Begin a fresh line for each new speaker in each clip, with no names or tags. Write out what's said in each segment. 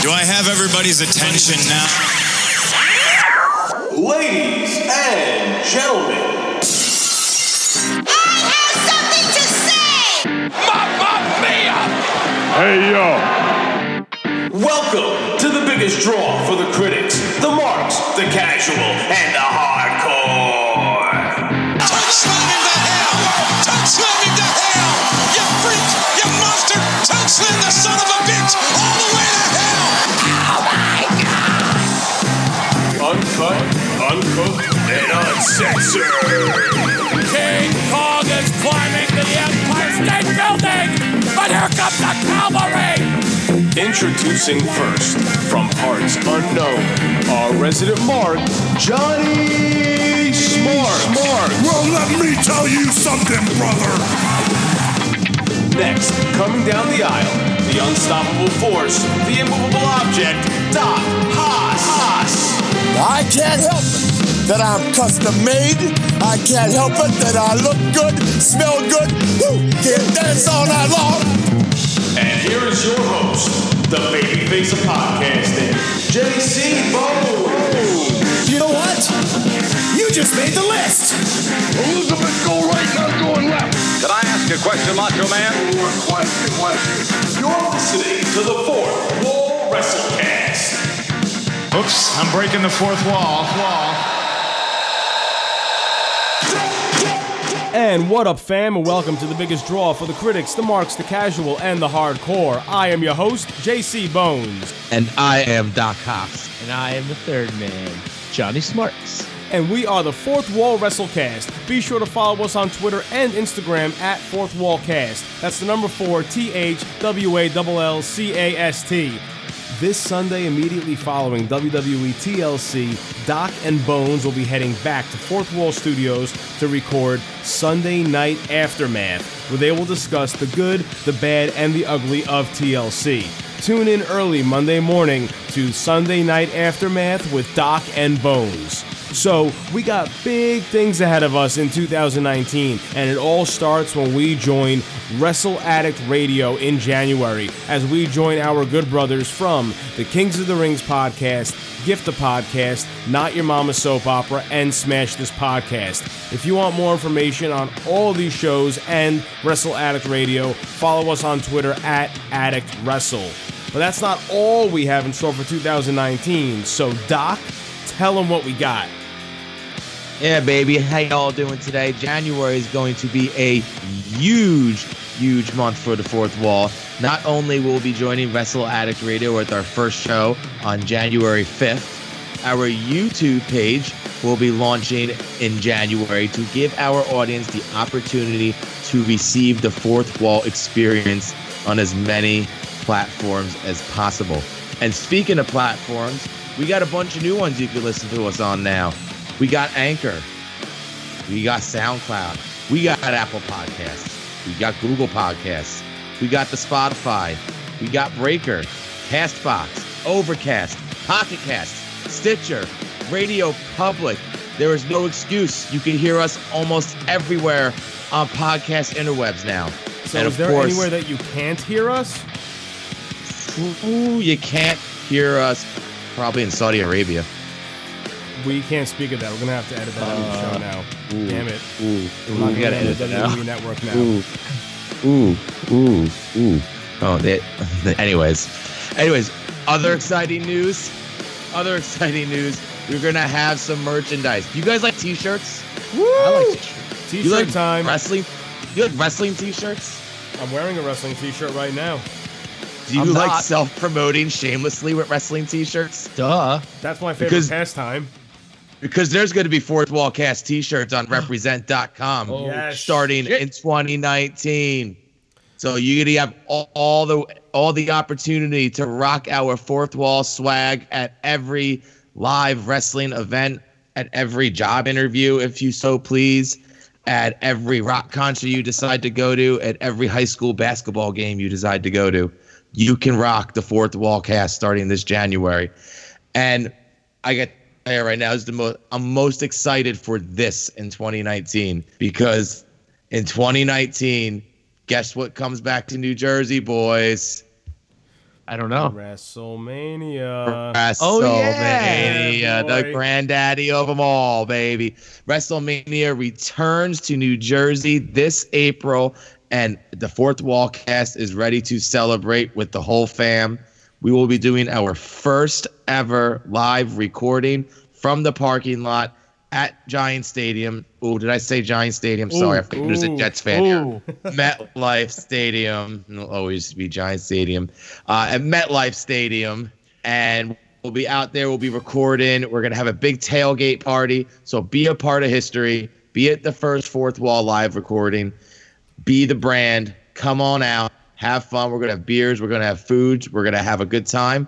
Do I have everybody's attention now?
Ladies and gentlemen,
I have something to say!
Mamma mia!
Hey yo!
welcome to the biggest draw for the critics, the marks, the casual, and the hardcore.
Slam him to hell! Touch slam him hell! You freak! You monster! Touch slam the son of a bitch! All
Uncut, uncooked, and uncensored.
King Kong is climbing the Empire State Building, but here comes the cavalry!
Introducing first, from parts unknown, our resident mark, Johnny Smart. Smart.
Well, let me tell you something, brother.
Next, coming down the aisle, the unstoppable force, the immovable object, Doc Haas. Haas.
I can't help it that I'm custom made. I can't help it that I look good, smell good, woo, can dance all night long.
And here is your host, the babyface of podcasting, JC Bone.
You know what? You just made the list.
Elizabeth, go right, not going left.
Could I ask a question, Macho Man?
Question, question.
You're listening to the fourth Wall WrestleCast.
Oops, I'm breaking the fourth wall. Wall.
And what up, fam, and welcome to the biggest draw for the critics, the marks, the casual, and the hardcore. I am your host, JC Bonez,
And I am Doc Haas.
And I am the third man, Johnny Smarts.
and we are the Fourth Wall WrestleCast. Be sure to follow us on Twitter and Instagram at Fourth Wall Cast. That's the number four, T H W A L L C A S T. This Sunday, immediately following WWE TLC, Doc and Bonez will be heading back to Fourth Wall Studios to record Sunday Night Aftermath, where they will discuss the good, the bad, and the ugly of TLC. Tune in early Monday morning to Sunday Night Aftermath with Doc and Bonez. So, we got big things ahead of us in 2019, and it all starts when we join Wrestle Addict Radio in January as we join our good brothers from the Kings of the Rings podcast, Gift the Podcast, Not Your Mama Soap Opera, and Smash This Podcast. If you want more information on all these shows and Wrestle Addict Radio, follow us on Twitter at Addict Wrestle. But that's not all we have in store for 2019. So, Doc, tell them what we got.
Yeah, baby. How y'all doing today? January is going to be a huge, huge month for the fourth wall. Not only will we be joining Wrestle Addict Radio with our first show on January 5th, our YouTube page will be launching in January to give our audience the opportunity to receive the fourth wall experience on as many platforms as possible. And speaking of platforms, we got a bunch of new ones you can listen to us on now. We got Anchor. We got SoundCloud. We got Apple Podcasts. We got Google Podcasts. We got the Spotify. We got Breaker, Castbox, Overcast, Pocket Cast, Stitcher, Radio Public. There is no excuse. You can hear us almost everywhere on podcast interwebs now.
So,
And
is
of
there
course-
anywhere that you can't hear us?
Ooh, you can't hear us probably in Saudi Arabia.
We can't speak of that. We're gonna have to edit that out of the show uh, now.
Ooh,
Damn it!
Ooh,
I'm
ooh,
not
we
gonna
gotta
edit
edit
the
that out.
WWE Network now.
Ooh, ooh, ooh, ooh. Oh, they, anyways, anyways, other exciting news. Other exciting news. We're gonna have some merchandise. Do you guys like T-shirts?
Woo!
I like T-shirts.
T-shirt
You like
time.
wrestling? You like wrestling T-shirts?
I'm wearing a wrestling T-shirt right now.
Do you
I'm
like
not.
self-promoting shamelessly with wrestling T-shirts?
Duh.
That's my favorite
Because-
pastime.
Because there's going to be fourth wall cast T-shirts on represent.com
Oh, yes.
starting in 2019. So you're gonna have all, all the all the opportunity to rock our fourth wall swag at every live wrestling event, at every job interview, if you so please, at every rock concert you decide to go to, at every high school basketball game you decide to go to. You can rock the fourth wall cast starting this January. And I get there right now is the most I'm most excited for this in 2019 because in 2019, guess what comes back to New Jersey, boys?
I don't know.
WrestleMania.
WrestleMania,
Oh, yeah.
the granddaddy of them all, baby. WrestleMania returns to New Jersey this April, and the Fourth Wall cast is ready to celebrate with the whole fam. We will be doing our first ever live recording from the parking lot at Giant Stadium. Oh, did I say Giant Stadium? Sorry, I forgot there's a Jets fan here. MetLife Stadium. It'll always be Giant Stadium. Uh, at MetLife Stadium. And we'll be out there. We'll be recording. We're going to have a big tailgate party. So be a part of history. Be at the first Fourth Wall live recording. Be the brand. Come on out. Have fun. We're going to have beers. We're going to have foods. We're going to have a good time.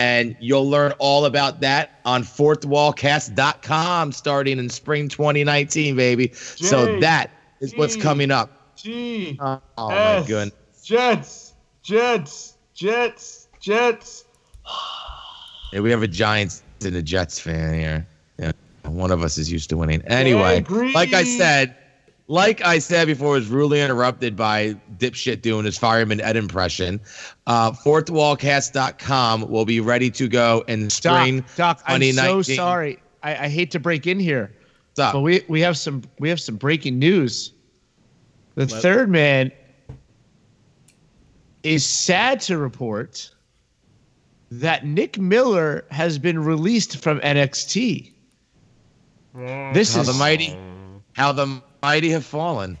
And you'll learn all about that on fourthwallcast.com starting in spring 2019, baby. so
Jay,
that is what's coming up.
G.
Oh, oh my
S,
goodness.
Jets. Jets. Jets. Jets.
Yeah, we have a Giants and a Jets fan here. Yeah, one of us is used to winning. Anyway, like I said, like I said before, was rudely interrupted by dipshit doing his fireman Ed impression. Uh, fourthwallcast.com will be ready to go in spring
Doc, Doc, I'm so sorry. I, I hate to break in here,
What's up?
but we we have some we have some breaking news. The third man is sad to report that Nick Miller has been released from NXT. This
how
is
the mighty, how the mighty have fallen.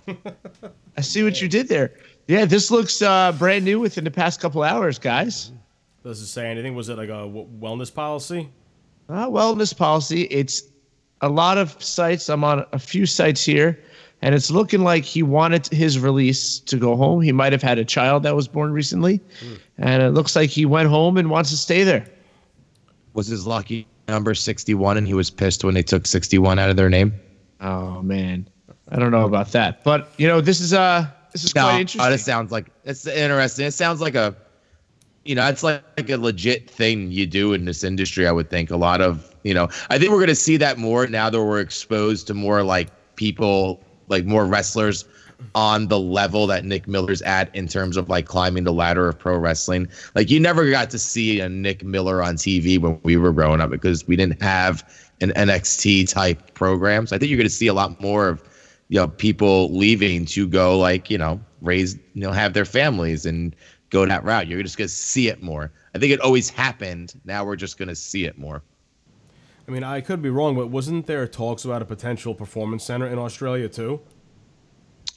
I see what you did there. Yeah, this looks uh, brand new within the past couple hours, guys.
Does it say anything? Was it like a w- wellness policy?
Uh, wellness policy. It's a lot of sites. I'm on a few sites here, and it's looking like he wanted his release to go home. He might have had a child that was born recently, and it looks like he went home and wants to stay there.
Was his lucky number 61 and he was pissed when they took 61 out of their name?
Oh man, I don't know about that, but you know this is uh this is
No,
quite
uh,
interesting.
it sounds like it's interesting. It sounds like a, you know, it's like, like a legit thing you do in this industry. I would think a lot of, you know, I think we're going to see that more now that we're exposed to more like people, like more wrestlers on the level that Nick Miller's at in terms of like climbing the ladder of pro wrestling. Like you never got to see a Nick Miller on TV when we were growing up because we didn't have an NXT type program. So I think you're going to see a lot more of you know people leaving to go like you know raise you know have their families and go that route you're just going to see it more i think it always happened now we're just going to see it more
I mean, I could be wrong, but wasn't there talks about a potential performance center in Australia too?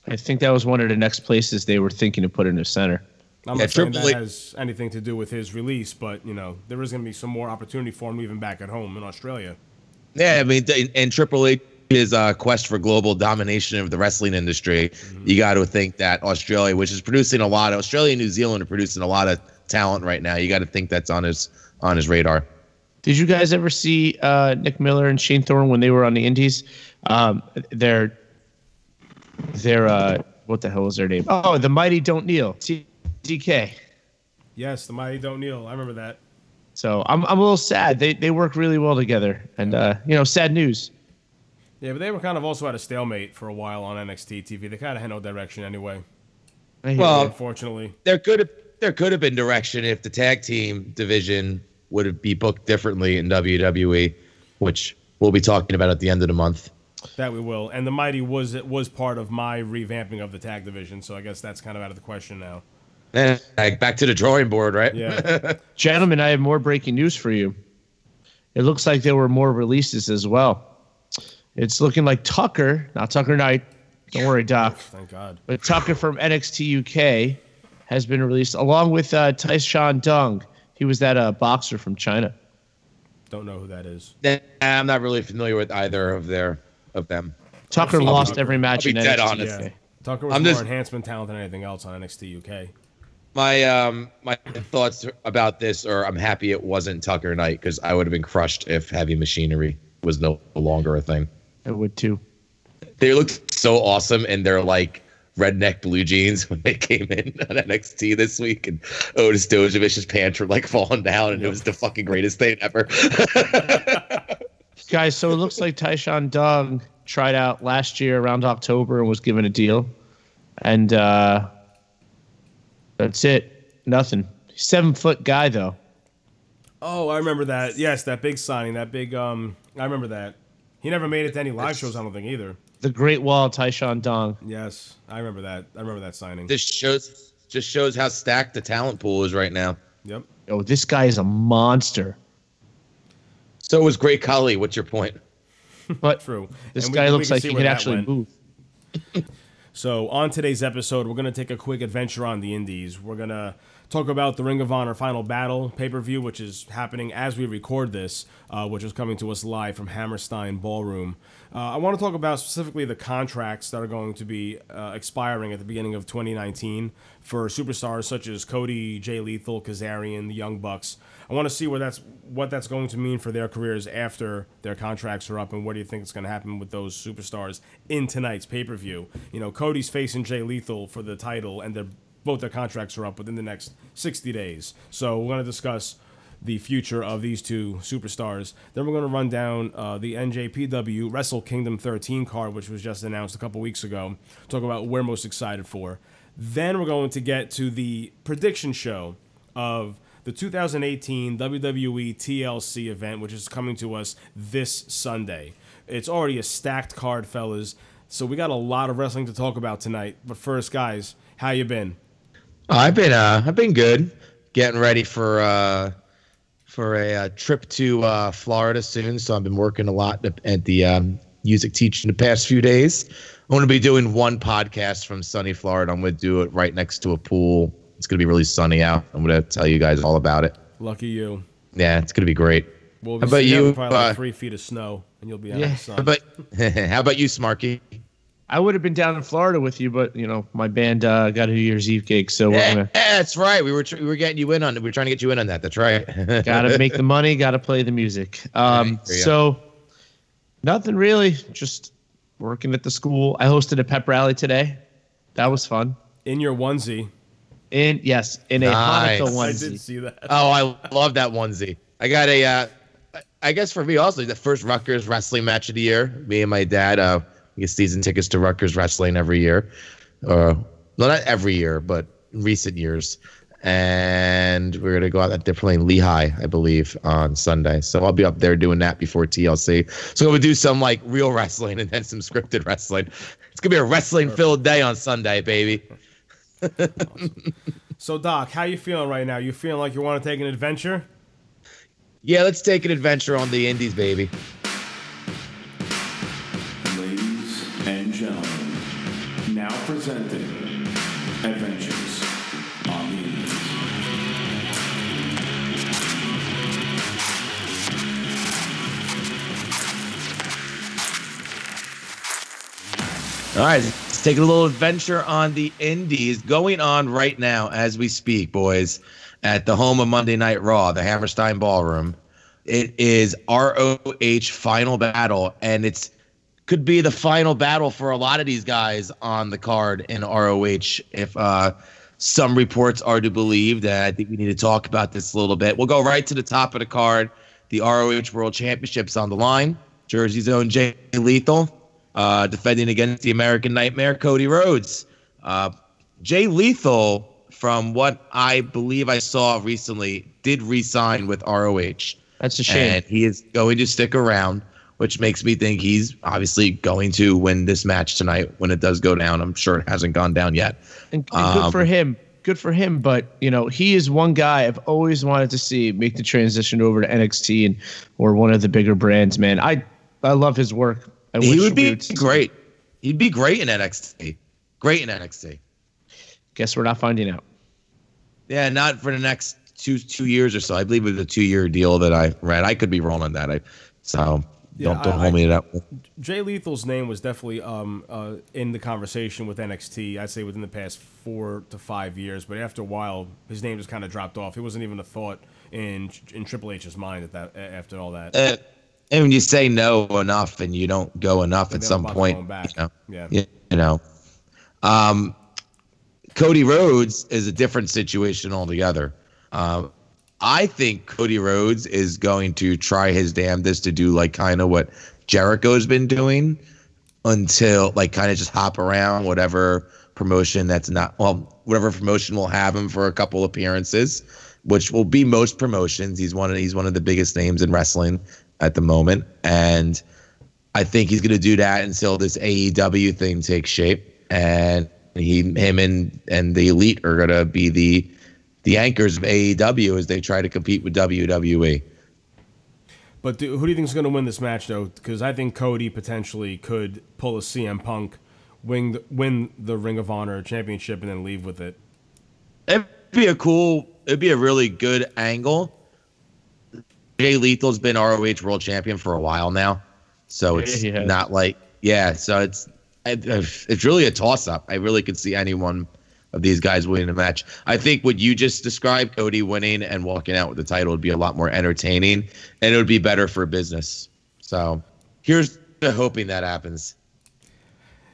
I think that was one of the next places they were thinking of putting a center.
I'm
Yeah,
not saying that has anything to do with his release, but you know, there is going to be some more opportunity for him even back at home in Australia.
yeah i mean and triple h's uh, quest for global domination of the wrestling industry you got to think that australia which is producing a lot australia and new zealand are producing a lot of talent right now you got to think that's on his on his radar
Did you guys ever see uh, Nick Miller and Shane Thorne when they were on the Indies? Um, their their uh, what the hell was their name? Oh, the Mighty Don't Kneel, T- DK.
Yes, the mighty don't kneel. I remember that.
So I'm I'm a little sad. They they work really well together, and uh, you know, sad news.
Yeah, but they were kind of also at a stalemate for a while on NXT TV. They kind of had no direction anyway.
Well.
Unfortunately,
there could have there could have been direction if the tag team division would have be booked differently in WWE, which we'll be talking about at the end of the month.
that we will. And the mighty was was part of my revamping of the tag division, so I guess that's kind of out of the question now.
Like, back to the drawing board, right?
Yeah.
gentlemen, I have more breaking news for you. It looks like there were more releases as well. It's looking like Tucker, not Tucker Knight. Don't worry, Doc.
Thank God.
But Tucker from NXT UK has been released along with uh, Taishan Dong. He was that uh, boxer from China.
Don't know who that is.
I'm not really familiar with either of their of them.
Tucker
seen
lost
Tucker.
every match
I'll
in
dead
NXT
honest.
UK.
Yeah. Tucker was
I'm
more
just-
enhancement talent than anything else on NXT UK.
My um my thoughts about this are I'm happy it wasn't Tucker Knight because I would have been crushed if Heavy Machinery was no longer a thing.
I would too.
They looked so awesome in their like redneck blue jeans when they came in on NXT this week, and Otis Dozovic's pants were like falling down, and it was the fucking greatest thing ever.
Guys, so it looks like Taishan Dong tried out last year around October and was given a deal. And uh, that's it. Nothing. Seven foot guy though.
Oh, I remember that. Yes, that big signing, that big. Um, I remember that. He never made it to any live shows. I don't think either.
The Great Wall, Taishan Dong.
Yes, I remember that. I remember that signing.
This shows just shows how stacked the talent pool is right now.
Yep.
Oh, this guy is a monster.
So was Great Khali. What's your point?
But
True.
this
And
guy
we
looks
can
like
see
he
where
can
that
actually
went.
move.
So, on today's episode, we're going to take a quick adventure on the Indies. We're going to talk about the Ring of Honor Final Battle pay per view, which is happening as we record this, uh, which is coming to us live from Hammerstein Ballroom. Uh, I want to talk about specifically the contracts that are going to be uh, expiring at the beginning of 2019 for superstars such as Cody, Jay Lethal, Kazarian, the Young Bucks. I want to see what that's what that's going to mean for their careers after their contracts are up, and what do you think is going to happen with those superstars in tonight's pay per view? You know, Cody's facing Jay Lethal for the title, and they're both their contracts are up within the next 60 days. So we're going to discuss the future of these two superstars. Then we're going to run down uh, the NJPW Wrestle Kingdom 13 card, which was just announced a couple weeks ago. Talk about what we're most excited for. Then we're going to get to the prediction show of the 2018 WWE TLC event, which is coming to us this Sunday. It's already a stacked card, fellas. So we got a lot of wrestling to talk about tonight. But first, guys, how you been?
Oh, I've been uh I've been good. Getting ready for uh for a uh, trip to uh, Florida soon. So I've been working a lot at the um, music teaching the past few days. I'm going to be doing one podcast from sunny Florida. I'm going to do it right next to a pool. It's going to be really sunny out. I'm going to tell you guys all about it.
Lucky you.
Yeah, it's going to be great.
Well,
How about you?
Probably like
Uh,
three feet of snow, and you'll be out
Yeah.
in the sun.
how about how about you, Smarky?
I would have been down in Florida with you, but you know my band uh, got a New Year's Eve gig, so we're
Yeah,
gonna
that's right. We were tr- we were getting you in on it. We were trying to get you in on that. That's right.
gotta make the money, gotta play the music. Um,
There you go.
so nothing really, just working at the school. I hosted a pep rally today. That was fun.
in your onesie.
In yes, in a
Nice.
Hanukkah
I did see that.
Oh, I love that onesie. I got a, uh, I guess for me also the first Rutgers wrestling match of the year. Me and my dad, uh, we get season tickets to Rutgers wrestling every year. Uh, well, not every year, but recent years. And we're gonna go out at they're playing Lehigh, I believe, on Sunday. So I'll be up there doing that before TLC. So we'll do some like real wrestling and then some scripted wrestling. It's gonna be a wrestling filled day on Sunday, baby.
So, Doc, how you feeling right now? You feeling like you want to take an adventure?
Yeah, let's take an adventure on the Indies, baby.
Presenting Adventures on the.
All right, let's take a little adventure on the Indies going on right now as we speak, boys, at the home of Monday Night Raw, the Hammerstein Ballroom. It is ROH Final Battle, and it's could be the final battle for a lot of these guys on the card in ROH. If uh, some reports are to believe, that I think we need to talk about this a little bit. We'll go right to the top of the card. The ROH World Championships on the line. Jersey's own Jay Lethal uh, defending against the American Nightmare, Cody Rhodes. Uh, Jay Lethal, from what I believe I saw recently, did re-sign with ROH.
That's a shame.
And he is going to stick around, which makes me think he's obviously going to win this match tonight when it does go down. I'm sure it hasn't gone down yet.
And, and good
Um,
for him. Good for him. But you know, he is one guy I've always wanted to see make the transition over to NXT and or one of the bigger brands. Man, I I love his work. I
He would be
would-
great. He'd be great in NXT. Great in NXT.
Guess we're not finding out.
Yeah, not for the next two two years or so. I believe it was a two year deal that I read. I could be wrong on that. I so
Yeah,
don't don't
I-
hold
I-
me to that.
Jay Lethal's name was definitely um, uh, in the conversation with NXT. I'd say within the past four to five years, but after a while, his name just kind of dropped off. It wasn't even a thought in in Triple H's mind at that after all that.
Uh, and when you say no enough and you don't go enough at some point, you know,
Yeah.
you, know, um, Cody Rhodes is a different situation altogether. Um, I think Cody Rhodes is going to try his damnedest to do like kind of what Jericho's been doing until like kind of just hop around whatever promotion that's not well, whatever promotion will have him for a couple appearances, which will be most promotions. He's one of he's one of the biggest names in wrestling at the moment, and I think he's going to do that until this AEW thing takes shape, and he him and and the elite are going to be the the anchors of AEW as they try to compete with. WWE.
But do, who do you think is going to win this match, though? Because I think Cody potentially could pull a CM Punk, win the, win the Ring of Honor championship, and then leave with it.
It'd be a cool. It'd be a really good angle. Jay Lethal's been ROH World Champion for a while now, so it's
he has.
not like yeah. So it's it's really a toss up. I really could see anyone of these guys winning a match. I think what you just described, Cody winning and walking out with the title, would be a lot more entertaining, and it would be better for business. So here's hoping that happens.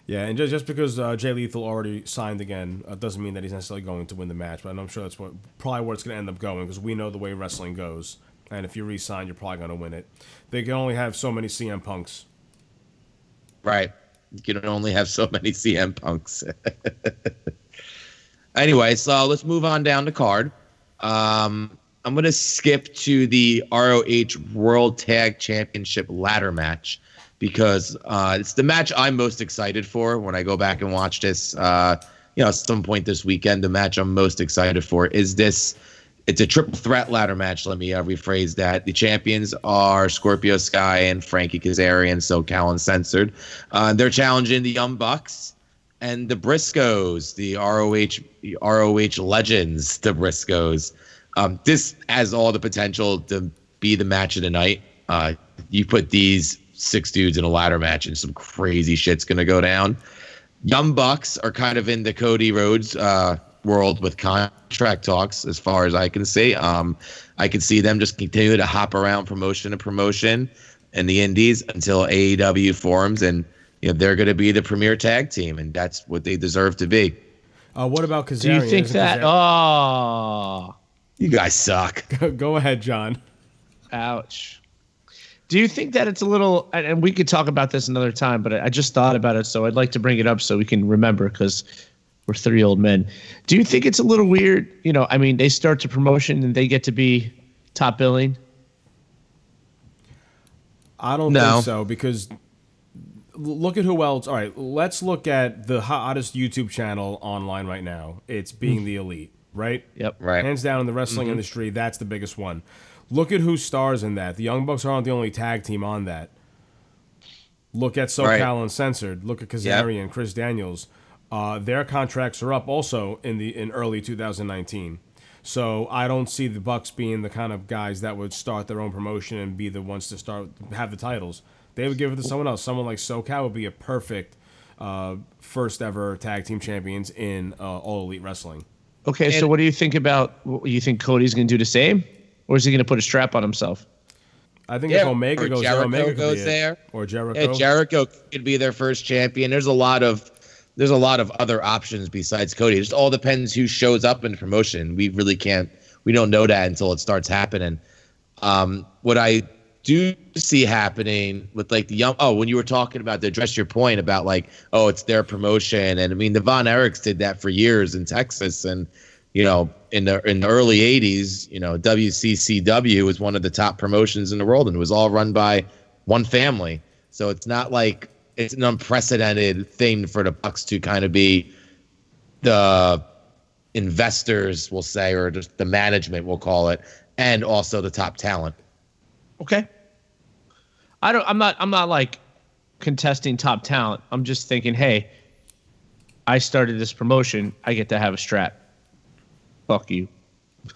Yeah, and just, just because uh, Jay Lethal already signed again uh, doesn't mean that he's necessarily going to win the match. But I'm sure that's what probably where it's going to end up going because we know the way wrestling goes. And if you re-sign, you're probably going to win it. They can only have so many CM Punks.
Right. You can only have so many CM Punks. anyway, so let's move on down the card. Um, I'm going to skip to the ROH World Tag Championship ladder match because uh, it's the match I'm most excited for when I go back and watch this. Uh, you know, at some point this weekend, the match I'm most excited for is this. It's a triple threat ladder match. Let me uh, rephrase that. The champions are Scorpio Sky and Frankie Kazarian, SoCal Uncensored. Uh, they're challenging the Young Bucks and the Briscoes, the ROH the ROH legends, the Briscoes. Um, this has all the potential to be the match of the night. Uh, you put these six dudes in a ladder match, and some crazy shit's gonna go down. Young Bucks are kind of in the Cody Rhodes uh, world with contract talks, as far as I can see. Um, I can see them just continue to hop around promotion to promotion in the Indies until AEW forms, and you know they're going to be the premier tag team, and that's what they deserve to be.
Uh, what about Kazarian?
Do you think that?
Kazarian-
Oh,
You guys suck.
Go ahead, John.
ouch. Do you think that it's a little? And and we could talk about this another time, but I I just thought about it, so I'd like to bring it up so we can remember because we're three old men. Do you think it's a little weird? You know, I mean, they start the promotion and they get to be top billing.
I don't
No.
think so because l- look at who else. All right, let's look at the hottest YouTube channel online right now. It's being the elite, right?
Yep.
Right.
Hands down in the wrestling industry, that's the biggest one. Look at who stars in that. The Young Bucks aren't the only tag team on that. Look at SoCal
Right.
Uncensored. Look at Kazarian, Chris Daniels. Uh, their contracts are up also in the in early 2019. So I don't see the Bucks being the kind of guys that would start their own promotion and be the ones to start have the titles. They would give it to someone else. Someone like SoCal would be a perfect uh, first ever tag team champions in uh, All Elite Wrestling.
Okay, so what do you think about? You think Cody's going to do the same, or is he going to put a strap on himself?
I think
Yeah,
if Omega
or
goes there, Omega
goes there.
or Jericho.
Yeah, Jericho could be their first champion. There's a lot of there's a lot of other options besides Cody. It just all depends who shows up in the promotion. We really can't we don't know that until it starts happening. Um, what I do see happening with like the young oh when you were talking about to address your point about like oh it's their promotion. And I mean the Von Erichs did that for years in Texas and you know in the in the early 80s you know WCCW was one of the top promotions in the world and it was all run by one family. So it's not like it's an unprecedented thing for the Bucks to kind of be the investors we'll say or just the management we'll call it and also the top talent.
Okay. I don't. I'm not. I'm not like contesting top talent. I'm just thinking, hey, I started this promotion. I get to have a strap. Fuck you.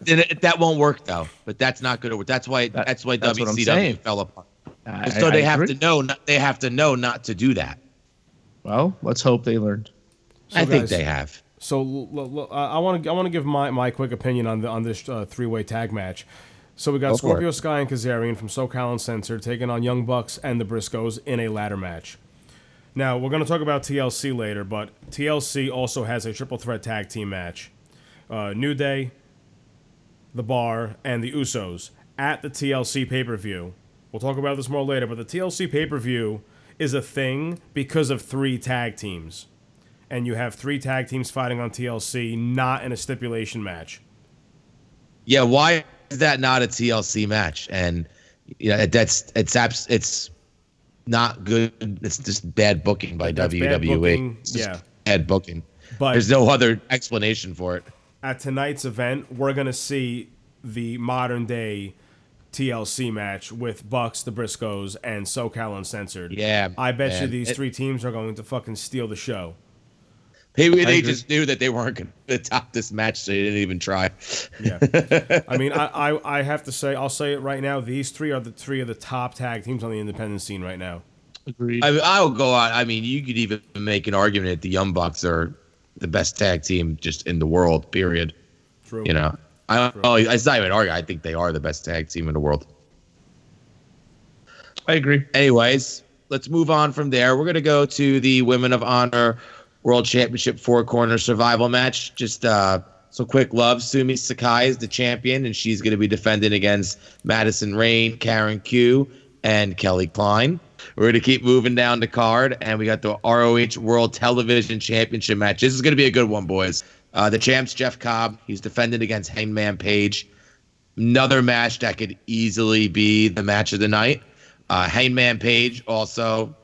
Then that won't work though. But that's not going to work. That's why.
That-
that's why
that's what I'm saying.
WCW fell apart.
I-
so
I
they have
agree.
to know. Not, they have to know not to do that.
Well, let's hope they learned.
So
I think they have.
So l- l- l- I want to I want to give my, my quick opinion on the on this uh, three way tag match. So we got
Go
Scorpio. Sky and Kazarian from SoCal Uncensored taking on Young Bucks and the Briscoes in a ladder match. Now we're going to talk about TLC later, but TLC also has a triple threat tag team match. Uh, New Day, the Bar, and the Usos at the TLC pay per view. We'll talk about this more later, but the TLC pay per view is a thing because of three tag teams. and you have three tag teams fighting on TLC, not in a stipulation match.
Yeah, why is that not a TLC match? And you know, that's it's abs- it's not good. It's just bad booking by
That's
WWE.
bad booking, yeah.
bad booking.
But-
there's no other explanation for it.
At tonight's event, we're gonna see the modern day TLC match with Bucks, the Briscoes, and SoCal Uncensored.
Yeah,
I bet you these
It-
three teams are going to fucking steal the show.
Maybe they just knew that they weren't going to top this match, so they didn't even try.
Yeah. I mean, I, I I have to say, I'll say it right now. These three are the three of the top tag teams on the independent scene right now.
Agreed.
I, I'll go on. I mean, you could even make an argument that the Young Bucks are the best tag team just in the world. Period.
True.
You know, I don't. Oh, it's not even an argument. I think they are the best tag team in the world.
I agree.
Anyways, let's move on from there. We're gonna go to the Women of Honor World Championship Four Corner Survival match. Just uh, some quick love. Sumi Sakai is the champion, and she's gonna be defending against Madison Rayne, Karen Q, and Kelly Klein. We're gonna keep moving down the card, and we got the ROH World Television Championship match. This is gonna be a good one, boys. Uh, the champs Jeff Cobb. He's defending against Hangman Page another match that could easily be the match of the night. Uh, Hangman Page also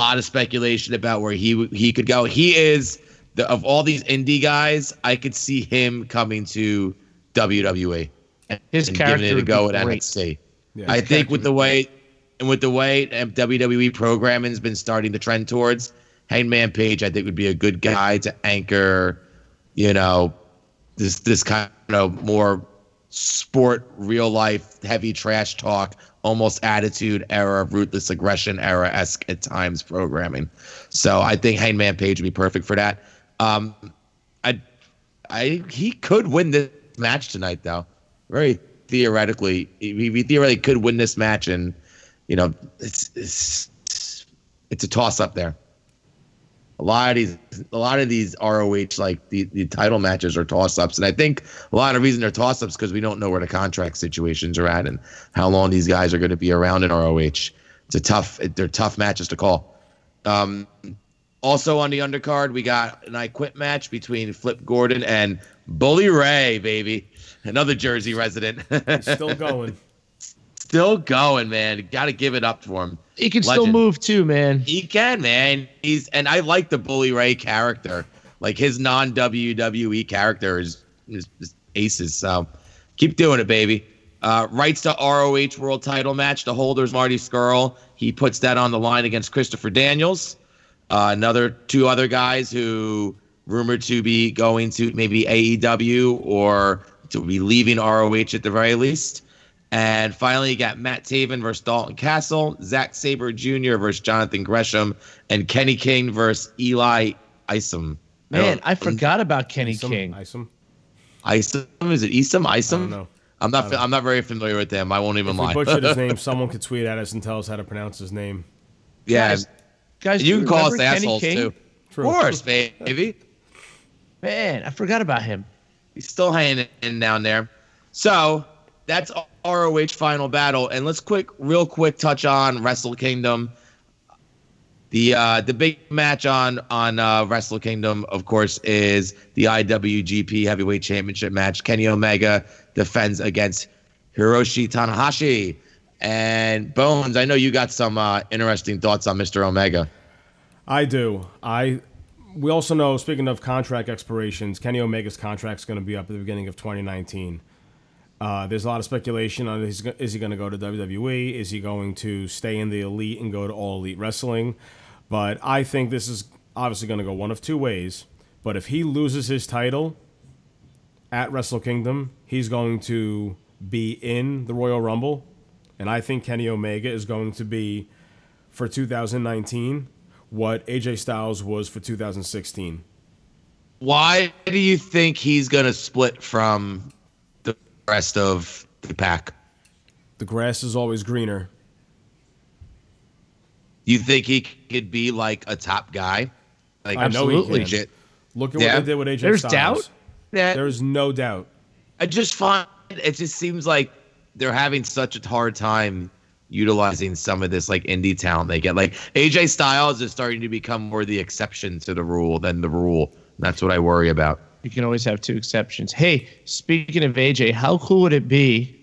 lot of speculation about where he he could go. He is the of all these indie guys, I could see him coming to WWE.
His
and
character
giving it a go at
great.
NXT.
Yeah.
I think with the way and with the way WWE programming has been starting to trend towards Hangman Page, I think would be a good guy to anchor, you know, this this kind of more sport, real life, heavy trash talk, almost attitude era, ruthless aggression era esque at times programming. So I think Hangman Page would be perfect for that. Um, I, I he could win this match tonight though. Very theoretically, he, he theoretically could win this match, and you know it's it's it's a toss up there. A lot of these, a lot of these ROH like the, the title matches are toss ups, and I think a lot of reason they're toss ups because we don't know where the contract situations are at and how long these guys are going to be around in ROH. It's a tough, they're tough matches to call. Um, also on the undercard, we got an I Quit match between Flip Gordon and Bully Ray, baby, another Jersey resident.
Still going.
Still going, man. Got to give it up for him.
He can still move too, man.
He can, man. He's and I like the Bully Ray character. Like his non WWE character is, is, is aces. So keep doing it, baby. Uh, rights to ROH World Title match. The holders Marty Scurll. He puts that on the line against Christopher Daniels. Uh, another two other guys who rumored to be going to maybe AEW or to be leaving ROH at the very least. And finally, you got Matt Taven versus Dalton Castle, Zack Sabre Jr. versus Jonathan Gresham, and Kenny King versus Eli Isom.
Man,
don't-
I forgot about Kenny
Isom,
King.
Isom.
Isom is it Isom? Isom?
I don't know.
I'm not. I'm not very familiar with them. I won't even
If we
lie.
butchered his name, someone could tweet at us and tell us how to pronounce his name.
yeah,
Guys, guys,
you can call us
Kenny
assholes
King?
too.
True.
Of course, baby.
Man, I forgot about him.
He's still hanging in down there. So that's ROH final battle. And let's quick, real quick, touch on Wrestle Kingdom. The uh, the big match on on uh, Wrestle Kingdom, of course, is the IWGP Heavyweight Championship match. Kenny Omega defends against Hiroshi Tanahashi. And Bonez, I know you got some uh, interesting thoughts on Mr. Omega.
I do. I. We also know, speaking of contract expirations, Kenny Omega's contract is going to be up at the beginning of 2019. Uh, there's a lot of speculation on is, is he going to go to WWE? Is he going to stay in the elite and go to all elite wrestling? But I think this is obviously going to go one of two ways. But if he loses his title at Wrestle Kingdom, he's going to be in the Royal Rumble. And I think Kenny Omega is going to be, for 2019, what AJ Styles was for 2016.
Why do you think he's going to split from rest of the pack?
The grass is always greener.
You think he could be like a top guy? Like
I know he
absolutely.
legit.
Look at
Yeah.
what they did with AJ
There's
Styles.
doubt?
Yeah.
There's no doubt.
I just find it just seems like they're having such a hard time utilizing some of this like indie talent they get. Like AJ Styles is starting to become more the exception to the rule than the rule. That's what I worry about.
You can always have two exceptions. Hey, speaking of AJ, how cool would it be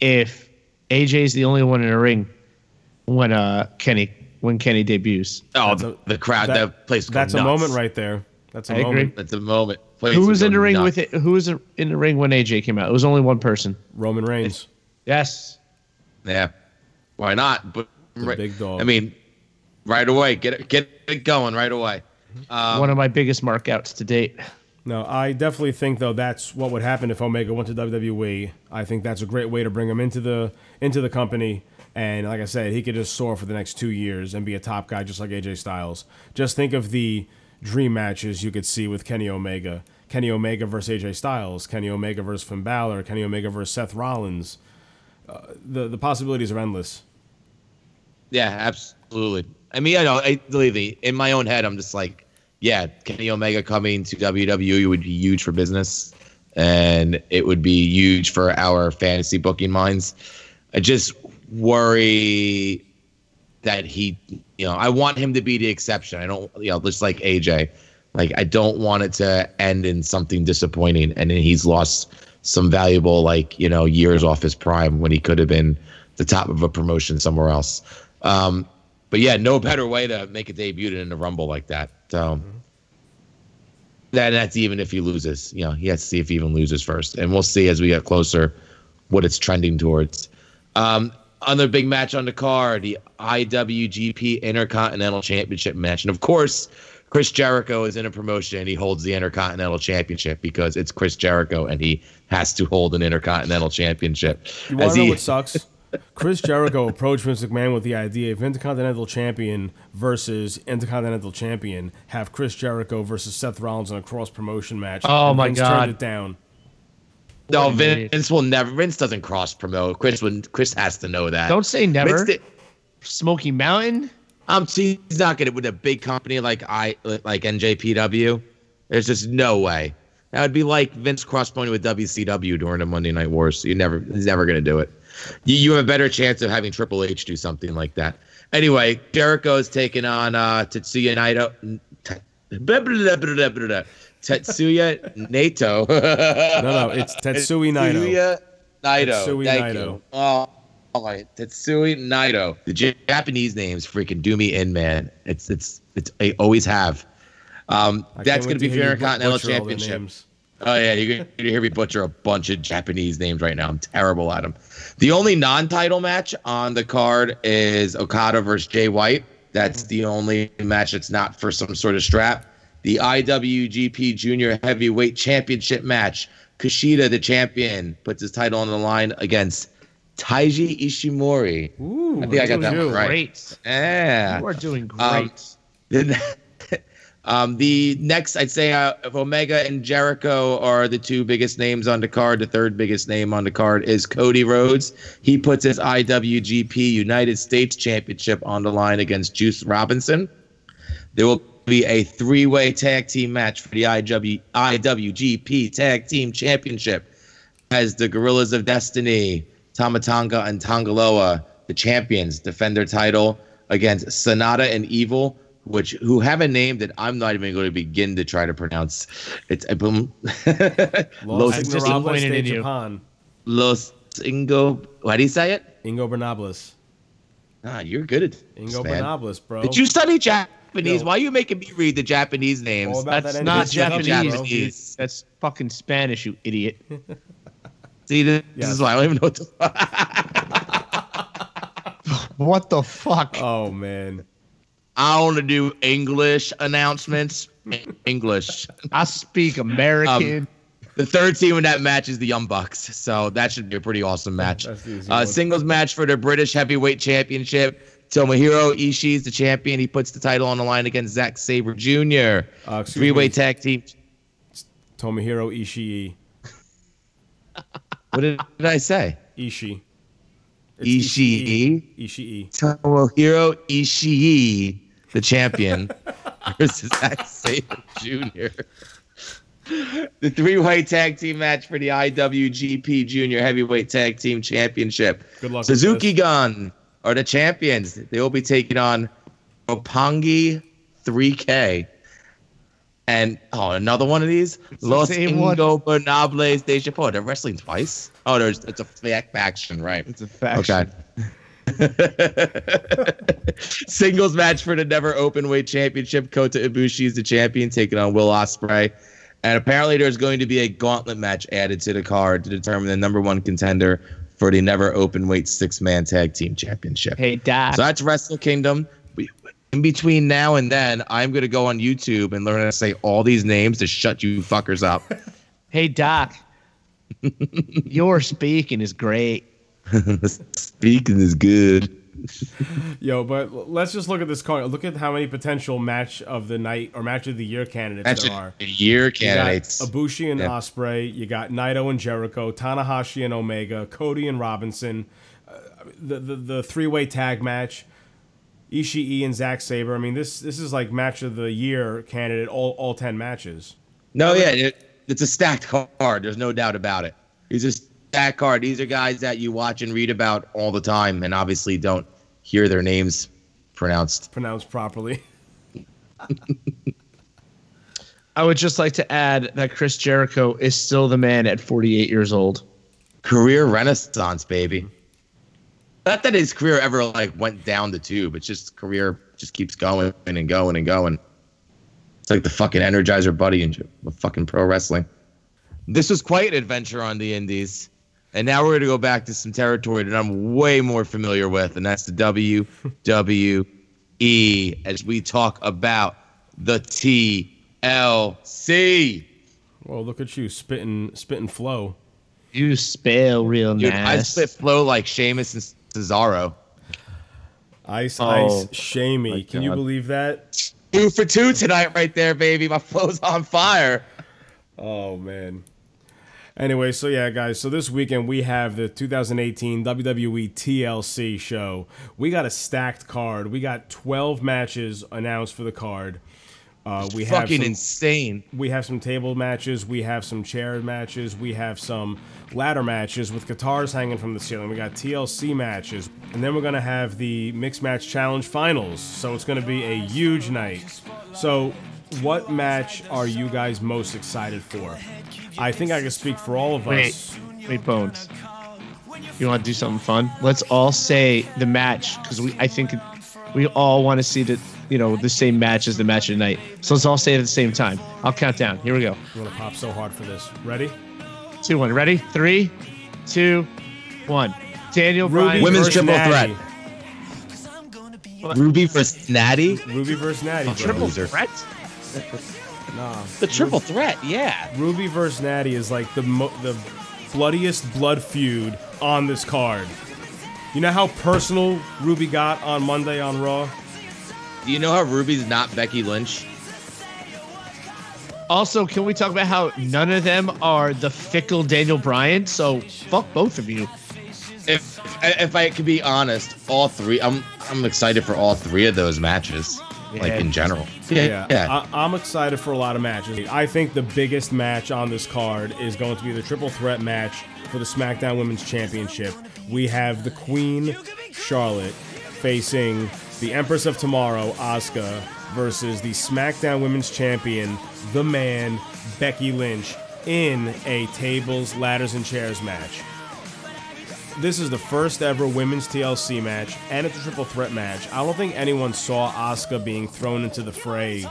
if AJ is the only one in the ring when uh Kenny when Kenny debuts?
Oh,
That's a-
the crowd,
that-
that, place. would go
That's a moment right there. That's a
I
moment.
agree.
That's a moment. Place
Who was in the ring
nuts.
with it? Who was in the ring when AJ came out? It was only one person.
Roman Reigns.
Yes.
Yeah, why not? But
The big dog.
I mean, right away, get it, get it going right away. Um,
one of my biggest markouts to date.
No, I definitely think though that's what would happen if Omega went to WWE. I think that's a great way to bring him into the into the company. And like I said, he could just soar for the next two years and be a top guy, just like AJ Styles. Just think of the dream matches you could see with Kenny Omega, Kenny Omega versus AJ Styles, Kenny Omega versus Finn Balor, Kenny Omega versus Seth Rollins. Uh, the the possibilities are endless.
Yeah, absolutely. I mean, I know. I believe me. In my own head, I'm just like, yeah, Kenny Omega coming to WWE would be huge for business, and it would be huge for our fantasy booking minds. I just worry that he, you know, I want him to be the exception. I don't, you know, just like AJ, like I don't want it to end in something disappointing, and then he's lost some valuable, like you know, years off his prime when he could have been the top of a promotion somewhere else. Um, but yeah, no better way to make a debut than in the Rumble like that. So that that's even if he loses. You know, he has to see if he even loses first, and we'll see as we get closer what it's trending towards. Um, other big match on the card, the IWGP Intercontinental Championship match, and of course, Chris Jericho is in a promotion and he holds the Intercontinental Championship because it's Chris Jericho and he has to hold an Intercontinental Championship.
You want to know
he-
what sucks? Chris Jericho approached Vince McMahon with the idea of Intercontinental Champion versus Intercontinental Champion, have Chris Jericho versus Seth Rollins in a cross promotion match.
Oh,
and
my
Vince
God.
Turned it down.
No,
What an idiot.
Vince will never. Vince doesn't cross promote. Chris would. Chris has to know that.
Don't say never.
Vince did-
Smoky Mountain.
Um, see, he's not gonna with a big company like I like NJPW. There's just no way. That would be like Vince cross promoting with WCW during the Monday Night Wars. You never. He's never gonna do it. You, you have a better chance of having Triple H do something like that. Anyway, Jericho is taking on uh, Tetsuya Naito. Tetsuya Naito.
No, no, it's Tetsui Naito.
Tetsuya Naito.
Tetsui
Thank
Naito.
you. Oh, all right. Tetsui Naito. The Japanese names freaking do me in, man. It's it's it's I always have. Um, that's be for
to hear you
Intercontinental
butcher all their
Championship. Oh yeah, you're gonna hear me butcher a bunch of Japanese names right now. I'm terrible at them. The only non-title match on the card is Okada versus Jay White. That's the only match that's not for some sort of strap. The IWGP Junior Heavyweight Championship match. Kushida, the champion, puts his title on the line against Taiji Ishimori.
Ooh,
I think I got that one right.
Great.
Yeah.
You are doing great.
Um, Then, um, the next, I'd say, uh, Omega and Jericho are the two biggest names on the card, the third biggest name on the card is Cody Rhodes. He puts his IWGP United States Championship on the line against Juice Robinson. There will be a three-way tag team match for the IW, IWGP Tag Team Championship as the Gorillas of Destiny, Tama Tonga and Tanga Loa, the champions, defend their title against Sanada and Evil, which who have a name that I'm not even going to begin to try to pronounce. It's boom.
Los
Los,
Ignorables
disappointed
de
in you.
Japan.
Los Ingo. How do you say it?
Ingo Bernables.
Ah, you're good at this,
Ingo
man.
Bernables, bro.
Did you study Japanese?
Yo.
Why are you making me read the Japanese names?
That's
that
not Japanese.
Japanese.
That's fucking Spanish, you idiot.
See, this, this is why I don't even know what to.
what the fuck?
Oh man.
I want to do English announcements. English.
I speak American.
Um, The third team in that match is the Young Bucks, so that should be a pretty awesome match. Uh, singles match for the British Heavyweight Championship. Tomohiro Ishii is the champion. He puts the title on the line against Zack Sabre Jr.
Uh,
Three-way
me.
tag team.
Tomohiro Ishii.
What did, did I say?
Ishii.
Ishii.
Ishii.
Tomohiro Ishii, the champion, versus Zack Sabre Jr. the three-way tag team match for the IWGP Junior Heavyweight Tag Team Championship.
Good luck.
Suzuki Gun are the champions. They will be taking on Roppongi 3K. And oh, another one of these. Los
one.
Ingobernables de Japón. They're wrestling twice. Oh, there's it's a fac- faction, right?
It's a faction.
Okay. Singles match for the Never open weight Championship. Kota Ibushi is the champion, taking on Will Ospreay. And apparently, there's going to be a gauntlet match added to the card to determine the number one contender for the Never open weight Six Man Tag Team Championship.
Hey, Doc.
So that's Wrestle Kingdom. In between now and then, I'm going to go on YouTube and learn how to say all these names to shut you fuckers up.
Hey, Doc. Your speaking is great.
Speaking is good.
Yo, but let's just look at this card. Look at how many potential match of the night or match of the year candidates
Match
there
of
are.
the year
You
candidates.
Ibushi and
Yeah.
Ospreay. You got Naito and Jericho, Tanahashi and Omega, Cody and Robinson, uh, the the, the three way tag match, Ishii and Zack Sabre. I mean, this this is like match of the year candidate. All all ten matches.
No, yeah, it, it's a stacked card. There's no doubt about it. It's a stacked card. These are guys that you watch and read about all the time, and obviously don't hear their names pronounced.
Pronounced properly.
I would just like to add that Chris Jericho is still the man at 48 years old.
Career renaissance, baby. Not that his career ever like went down the tube. It's just career just keeps going and going and going. It's like the fucking Energizer Bunny and fucking pro wrestling. This was quite an adventure on the Indies. And now we're going to go back to some territory that I'm way more familiar with, and that's the WWE as we talk about the TLC.
Well, look at you spitting spitting flow.
You spell real
Dude, I spit flow like Sheamus and Cesaro.
Ice
Oh,
ice shamey. Can you believe that?
Two for two tonight, right there, baby. My flow's on fire.
Oh man. Anyway, so yeah, guys. So this weekend we have the 2018 WWE TLC show. We got a stacked card. We got 12 matches announced for the card. Uh, we have
Fucking
some,
insane.
we have some table matches. We have some chair matches. We have some ladder matches with guitars hanging from the ceiling. We got TLC matches, and then we're gonna have the mixed match challenge finals. So it's gonna be a huge night. So, what match are you guys most excited for? I think I can speak for all of
Wait,
us.
wait, Bones. You want to do something fun? Let's all say the match because we. I think we all want to see the you know the same match as the match of the night. So let's all say it at the same time. I'll count down. Here we go.
I'm gonna pop so hard for this. Ready?
Two, one. Ready? Three, two, one. Daniel Bryan.
Women's triple
Natty.
Ruby versus Natty.
Ruby versus Natty. bro.
Triple
Loser.
threat.
Nah.
The triple threat, yeah.
Ruby versus Natty is like the mo- the bloodiest blood feud on this card. You know how personal Ruby got on Monday on Raw?
Do you know how Ruby's not Becky Lynch?
Also, can we talk about how none of them are the fickle Daniel Bryan? So fuck both of you.
If if I could be honest, all three, I'm I'm excited for all three of those matches, like
Yeah.
in general.
Yeah, I, I'm excited for a lot of matches. I think the biggest match on this card is going to be the triple threat match for the SmackDown Women's Championship. We have the Queen Charlotte facing the Empress of Tomorrow, Asuka, versus the SmackDown Women's Champion, the man, Becky Lynch, in a tables, ladders, and chairs match. This is the first ever women's TLC match, and it's a triple threat match. I don't think anyone saw Asuka being thrown into the fray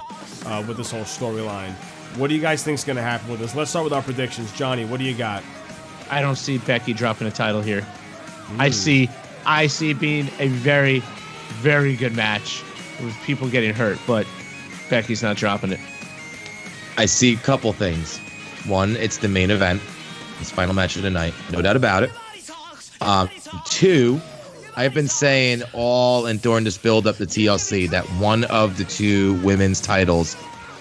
uh, with this whole storyline. What do you guys think is going to happen with this? Let's start with our predictions. Johnny, what do you got?
I don't see Becky dropping a title here. I see I see it being a very, very good match with people getting hurt, but Becky's not dropping it.
I see a couple things. One, it's the main event, it's final match of the night, no doubt about it. Um, two, I've been saying all and during this build up to TLC that one of the two women's titles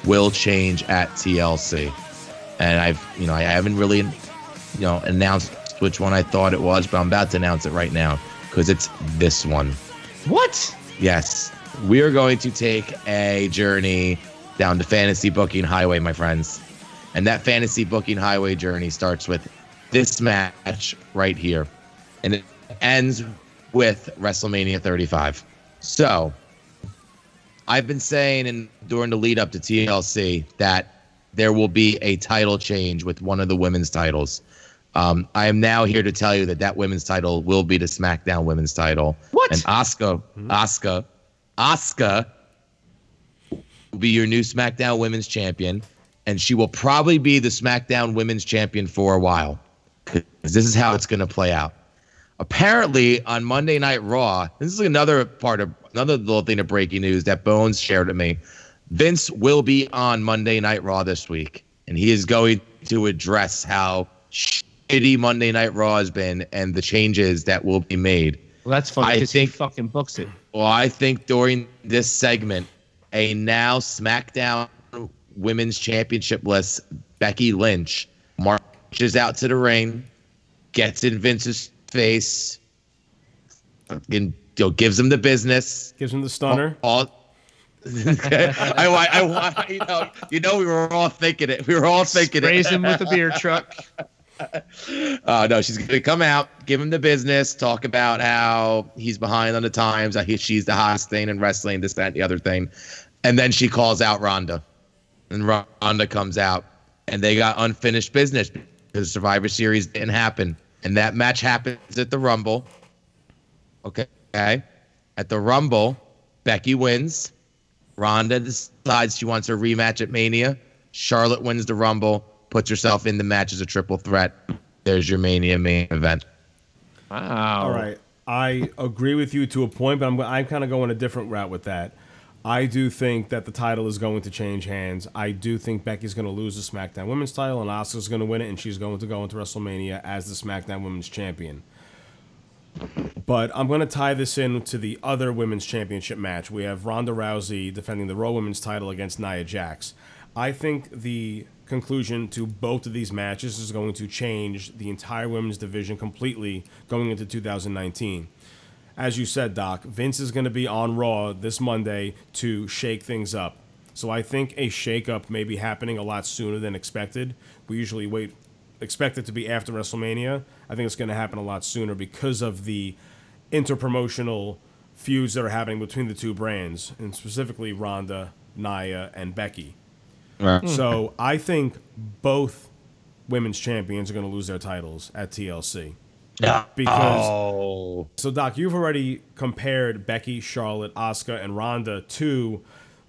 will change at TLC, and I've you know I haven't really you know announced which one I thought it was, but I'm about to announce it right now because it's this one.
What?
Yes, we are going to take a journey down the fantasy booking highway, my friends. And that fantasy booking highway journey starts with this match right here. And it ends with WrestleMania 35. So I've been saying and during the lead up to TLC that there will be a title change with one of the women's titles. Um, I am now here to tell you that that women's title will be the SmackDown Women's title.
What?
And Asuka, Asuka, Asuka will be your new SmackDown Women's Champion, and she will probably be the SmackDown Women's Champion for a while. Because this is how it's going to play out. Apparently, on Monday Night Raw, this is another part of another little thing of breaking news that Bones shared with me. Vince will be on Monday Night Raw this week, and he is going to address how shitty Monday Night Raw has been and the changes that will be made.
Well, that's funny
I
because he
think-
fucking books it.
Well, I think during this segment, a now SmackDown Women's Championship list Becky Lynch marches out to the ring, gets in Vince's face, and you know, gives him the business.
Gives him the stunner.
All, I, I, I, want you know, you know, we were all thinking it. We were all thinking
Sprays
it.
him with a beer truck.
Uh, no, she's gonna come out, give him the business, talk about how he's behind on the times, how he, she's the hottest thing in wrestling, this, that, and the other thing, and then she calls out Ronda, and Ronda comes out, and they got unfinished business because Survivor Series didn't happen, and that match happens at the Rumble. Okay, at the Rumble, Becky wins. Ronda decides she wants her rematch at Mania. Charlotte wins the Rumble, puts herself in the match as a triple threat. There's your Mania main event.
Wow.
All right. I agree with you to a point, but I'm, I'm kind of going a different route with that. I do think that the title is going to change hands. I do think Becky's going to lose the SmackDown Women's title, and Asuka's going to win it, and she's going to go into WrestleMania as the SmackDown Women's Champion. But I'm going to tie this in to the other women's championship match. We have Ronda Rousey defending the Raw Women's title against Nia Jax. I think the conclusion to both of these matches is going to change the entire women's division completely going into 2019. As you said, Doc, Vince is going to be on Raw this Monday to shake things up. So I think a shakeup may be happening a lot sooner than expected. We usually wait, expect it to be after WrestleMania. I think it's going to happen a lot sooner because of the interpromotional feuds that are happening between the two brands, and specifically Ronda, Nia, and Becky.
Right. Hmm.
So I think both women's champions are going to lose their titles at TLC. Because
oh.
so Doc, you've already compared Becky, Charlotte, Asuka, and Ronda to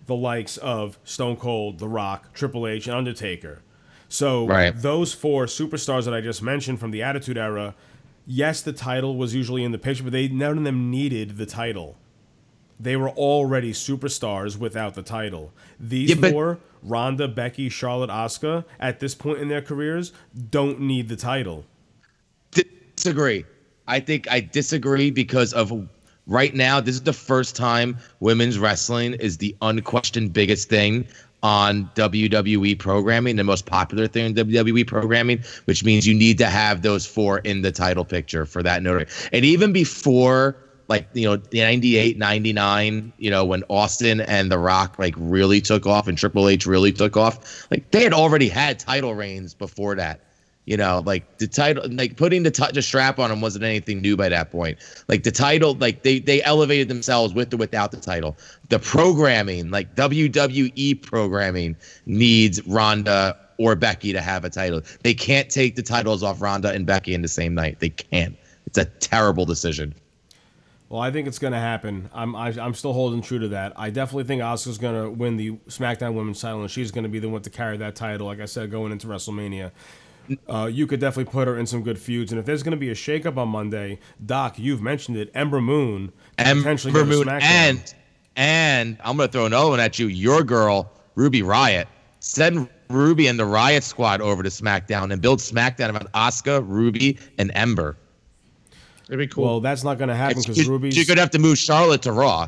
the likes of Stone Cold, The Rock, Triple H, and Undertaker. So
Right.
those four superstars that I just mentioned from the Attitude Era, yes, the title was usually in the picture, but they none of them needed the title. They were already superstars without the title. These
Yeah,
four, Ronda, Becky, Charlotte, Asuka, at this point in their careers, don't need the title.
Disagree. I think I disagree because of right now. This is the first time women's wrestling is the unquestioned biggest thing on WWE programming, the most popular thing in WWE programming, which means you need to have those four in the title picture for that notoriety. And even before like you know 98 99 you know when austin and the rock like really took off and triple h really took off like they had already had title reigns before that you know, like the title, like putting the, t- the strap on them wasn't anything new by that point. Like the title, like they they elevated themselves with or without the title. The programming, like WWE programming, needs Ronda or Becky to have a title. They can't take the titles off Ronda and Becky in the same night. They can't. It's a terrible decision.
Well, I think it's going to happen. I'm I, I'm still holding true to that. I definitely think Asuka's going to win the SmackDown Women's title, and she's going to be the one to carry that title. Like I said, going into WrestleMania, uh, you could definitely put her in some good feuds. And if there's going to be a shakeup on Monday, Doc, you've mentioned it. Ember Moon could potentially
Ember
go to
Moon
SmackDown.
and and I'm gonna throw another one at you. Your girl Ruby Riott. Send Ruby and the Riott Squad over to SmackDown and build SmackDown around Asuka, Ruby, and Ember.
It'd be cool.
Well, that's not going to happen because
you,
Ruby's.
you're gonna have to move Charlotte to Raw.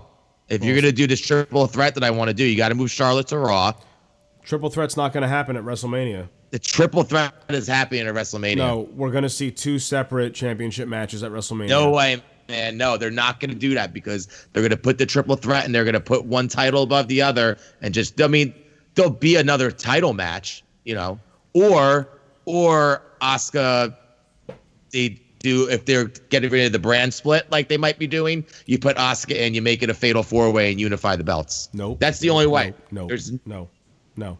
If you're gonna do this triple threat that I want to do, you got to move Charlotte to Raw.
Triple threat's not going to happen at WrestleMania.
The triple threat is happening at WrestleMania.
No, we're going to see two separate championship matches at WrestleMania.
No way, man. No, they're not going to do that because they're going to put the triple threat and they're going to put one title above the other and just, I mean, there'll be another title match, you know, or or Asuka they do if they're getting rid of the brand split like they might be doing, you put Asuka in, you make it a fatal four way and unify the belts.
Nope.
That's the only way.
No,
There's
no, no.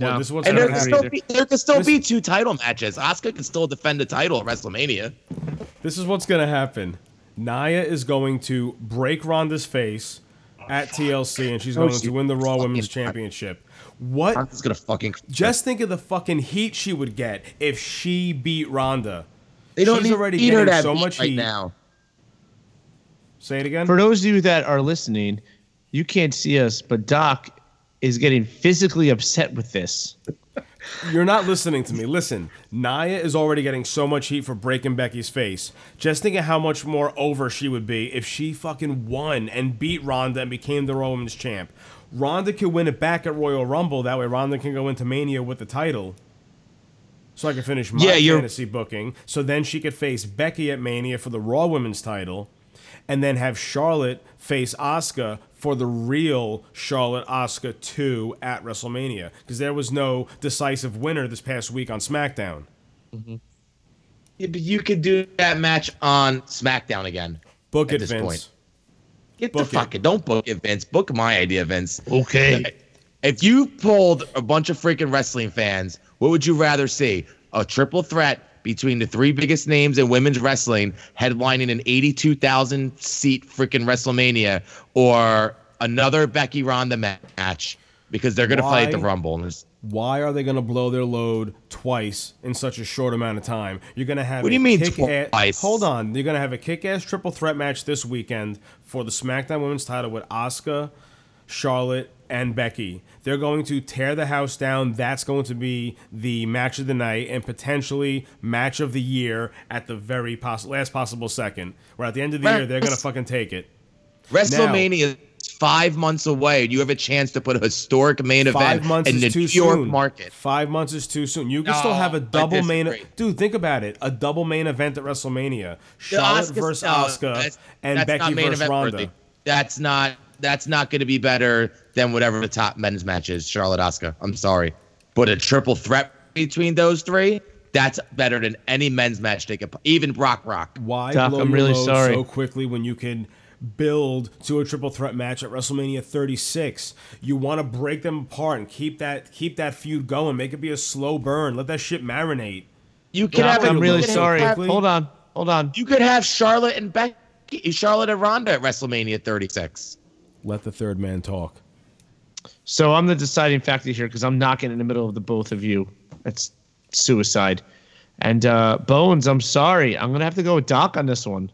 No.
Well, this is what's
and there can still be there can still
This-
be two title matches. Asuka can still defend the title at WrestleMania.
This is what's gonna happen. Nia is going to break Ronda's face at TLC, and she's
Oh,
going
she
to win the Raw
fucking-
Women's Championship. What?
Asuka's gonna fucking
Just think of the fucking heat she would get if she beat Ronda.
they don't
She's
need,
already
need her to
getting so much
right
heat.
now.
Say it again.
For those of you that are listening, you can't see us, but Doc is getting physically upset with this.
You're not listening to me. Listen, Nia is already getting so much heat for breaking Becky's face. Just think of how much more over she would be if she fucking won and beat Ronda and became the Raw Women's champ. Ronda could win it back at Royal Rumble. That way, Ronda can go into Mania with the title. So I can finish my
Yeah,
fantasy booking. So then she could face Becky at Mania for the Raw Women's title, and then have Charlotte face Asuka for the real Charlotte Asuka 2 at WrestleMania. Because there was no decisive winner this past week on SmackDown.
Yeah, but you could do that match on SmackDown again.
Book
At
it,
this
Vince.
point. Get
Book
the
it.
fuck it. Don't book it, Vince. Book my idea, Vince.
Okay.
If you pulled a bunch of freaking wrestling fans, what would you rather see? A triple threat between the three biggest names in women's wrestling headlining an 82,000 seat freaking WrestleMania or another Becky Ronda ma- match because they're going to fight at the Rumble.
Why are they going to blow their load twice in such a short amount of time? You're going to have.
What do you mean twice?
Hold on. You're going to have a kick-ass triple threat match this weekend for the SmackDown Women's Title with Asuka, Charlotte, and Becky. They're going to tear the house down. That's going to be the match of the night and potentially match of the year at the very poss- last possible second. Where at the end of the year they're going to fucking take it.
WrestleMania is five months away. You have a chance to put a historic main
Five
event
months
in
is
the
too
New York
soon.
market.
Five months is too soon. You can
No,
still have a double main.
disagree.
Dude, think about it. A double main event at WrestleMania. Charlotte
Asuka's-
versus
no,
Asuka
that's-
and
that's
Becky
not
versus Ronda.
worthy. That's not that's not going to be better than whatever the top men's match is. Charlotte Asuka. I'm sorry, but a triple threat between those three. That's better than any men's match they could. Even Brock Rock.
Why
Doc,
blow
I'm really
load
sorry.
so quickly when you can build to a triple threat match at WrestleMania 36? You want to break them apart and keep that keep that feud going. Make it be a slow burn. Let that shit marinate.
You could
Doc,
have. a-
I'm really sorry.
have-
Hold on. Hold on.
You could have Charlotte and Becky, Charlotte and Ronda at WrestleMania 36.
Let the third man talk.
So I'm the deciding factor here because I'm knocking in the middle of the both of you. That's suicide. And uh, Bones, I'm sorry. I'm gonna have to go with Doc on this one.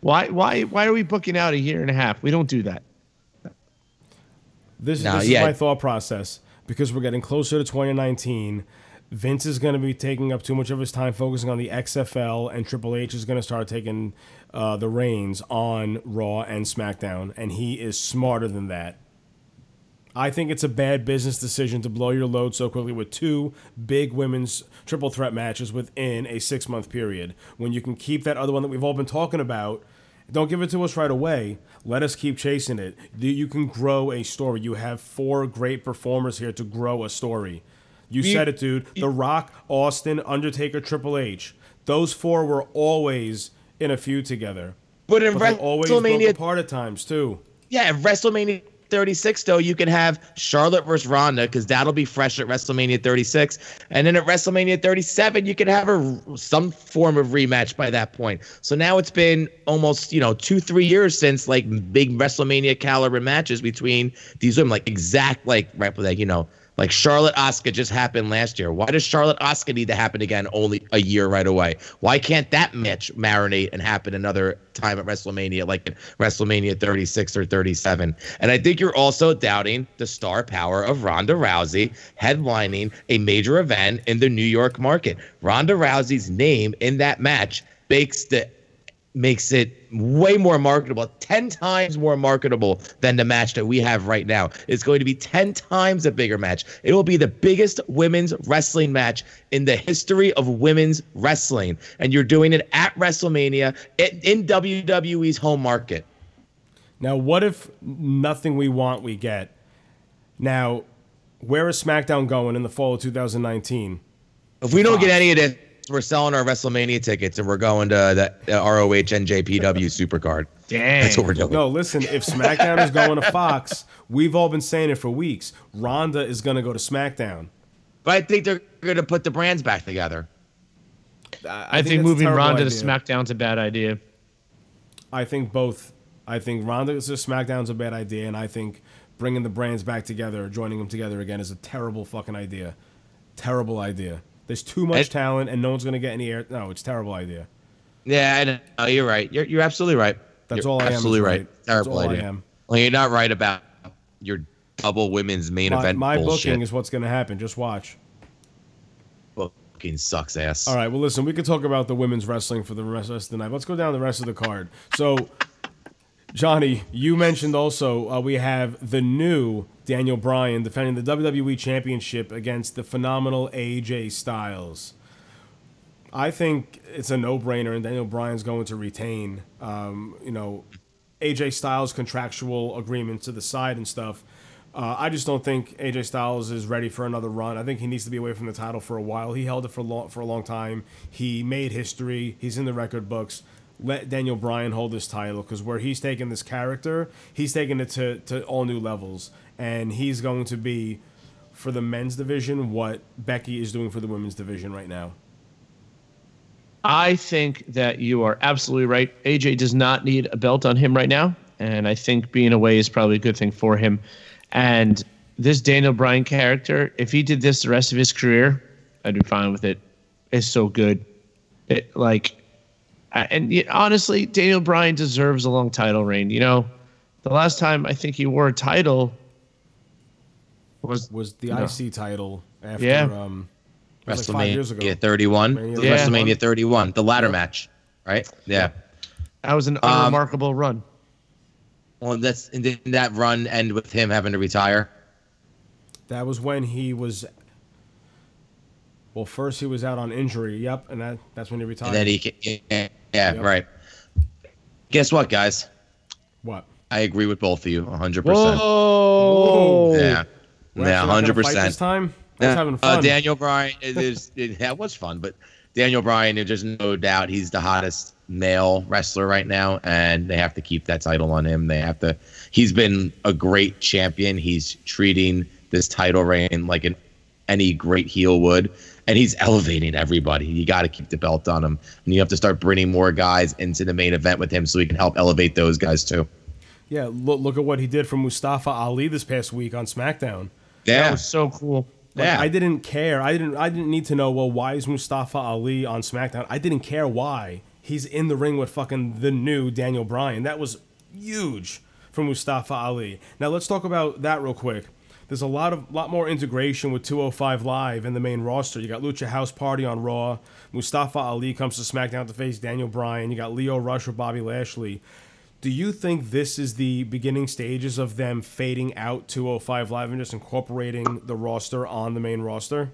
Why why why are we booking out a year and a half? We don't do that.
This,
No,
this
yeah.
is my thought process because we're getting closer to 2019. Vince is going to be taking up too much of his time focusing on the XFL, and Triple H is going to start taking uh, the reins on Raw and SmackDown, and he is smarter than that. I think it's a bad business decision to blow your load so quickly with two big women's triple threat matches within a six month period when you can keep that other one that we've all been talking about. Don't give it to us right away. Let us keep chasing it. You- You can grow a story. You have four great performers here to grow a story. You said it, dude. The Rock, Austin, Undertaker, Triple H. Those four were always in a feud together.
But in
But they always broke
WrestleMania
apart at times too.
Yeah, at WrestleMania 36, though, you can have Charlotte versus Ronda because that'll be fresh at WrestleMania 36, and then at WrestleMania 37, you can have a some form of rematch by that point. So now it's been almost you know two three years since like big WrestleMania caliber matches between these women, like exact like right like you know. Like Charlotte Asuka just happened last year. Why does Charlotte Asuka need to happen again only a year right away? Why can't that match marinate and happen another time at WrestleMania, like at WrestleMania 36 or 37? And I think you're also doubting the star power of Ronda Rousey headlining a major event in the New York market. Ronda Rousey's name in that match makes the makes it way more marketable, 10 times more marketable than the match that we have right now. It's going to be 10 times a bigger match. It will be the biggest women's wrestling match in the history of women's wrestling. And you're doing it at WrestleMania in, in WWE's home market.
Now, what if nothing we want we get? Now, Where is SmackDown going in the fall of 2019?
If we don't get any of this, we're selling our WrestleMania tickets and we're going to the ROH NJPW Supercard.
Dang.
That's what we're doing.
No, listen, if SmackDown is going to Fox, we've all been saying it for weeks. Ronda is going to go to SmackDown.
But I think they're going to put the brands back together.
I, think,
that's a
moving
terrible
Ronda to
idea.
SmackDown's a bad idea.
I think both. I think Ronda to SmackDown's a bad idea, and I think bringing the brands back together, joining them together again, is a terrible fucking idea. Terrible idea. There's too much talent, and no one's gonna get any air. No, it's a terrible idea.
Yeah, I know. You're right. You're, you're absolutely right.
That's
You're
all I am
Absolutely
right.
Terrible
all I
idea.
am.
Well, you're not right about your double women's main
My,
event
my
bullshit.
booking is what's gonna happen. Just watch.
Booking sucks ass.
All right. Well, listen, we could talk about the women's wrestling for the rest of the night. Let's go down the rest of the card. So, Johnny, you mentioned also uh, we have the new Daniel Bryan defending the WWE Championship against the phenomenal AJ Styles. I think it's a no-brainer, and Daniel Bryan's going to retain. Um, you know, AJ Styles' contractual agreement to the side and stuff. Uh, I just don't think AJ Styles is ready for another run. I think he needs to be away from the title for a while. He held it for long, for a long time. He made history. He's in the record books. Let Daniel Bryan hold this title because where he's taking this character, he's taking it to, to all new levels, and he's going to be for the men's division what Becky is doing for the women's division right now.
I think that you are absolutely right. AJ does not need a belt on him right now, and I think being away is probably a good thing for him. And this Daniel Bryan character, if he did this the rest of his career, I'd be fine with it. It's so good. It like, I- and y- honestly, Daniel Bryan deserves a long title reign. You know, the last time I think he wore a title was
Was the
No.
IC title after
Yeah.
um, it was like five years ago.
WrestleMania 31.
Mania
Yeah.
WrestleMania 31. The ladder match, right? Yeah.
that was an
Um,
unremarkable run.
Well, that's and didn't that run end with him having to retire?
That was when he was. Well, first he was out on injury. Yep, and that that's when he retired.
And then he, yeah, yeah,
Yep.
right. Guess what, guys?
what?
I agree with both of you, 100%.
Whoa!
Yeah.
We're
yeah,
actually not
hundred
fight This
percent.
time, I was having
Uh,
fun.
Daniel Bryan it is it, that was fun, but Daniel Bryan, there's no doubt he's the hottest male wrestler right now, and they have to keep that title on him. They have to. He's been a great champion. He's treating this title reign like an any great heel would, and he's elevating everybody. You got to keep the belt on him, and you have to start bringing more guys into the main event with him, so he can help elevate those guys too.
yeah, look, look at what he did for Mustafa Ali this past week on SmackDown.
That
Yeah,
was so cool.
Like,
yeah.
I didn't care. I didn't. I didn't need to know. Well, why is Mustafa Ali on SmackDown? I didn't care why. He's in the ring with fucking the new Daniel Bryan. That was huge for Mustafa Ali. Now let's talk about that real quick. There's a lot of lot more integration with 205 Live in the main roster. You got Lucha House Party on Raw. Mustafa Ali comes to SmackDown to face Daniel Bryan. You got Lio Rush with Bobby Lashley. Do you think this is the beginning stages of them fading out 205 Live and just incorporating the roster on the main roster?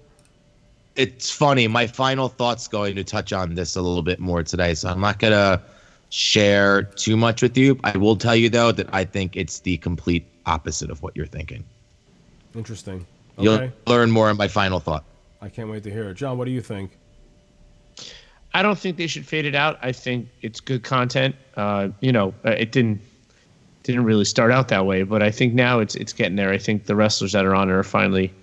it's funny. My final thoughts going to touch on this a little bit more today, so I'm not gonna share too much with you. I will tell you though that I think it's the complete opposite of what you're thinking.
Interesting.
You'll learn more in my final thought.
I can't wait to hear it. John, what do you think?
I don't think they should fade it out. I think it's good content. Uh, you know, uh, it didn't didn't really start out that way, but I think now it's it's getting there. I think the wrestlers that are on it are finally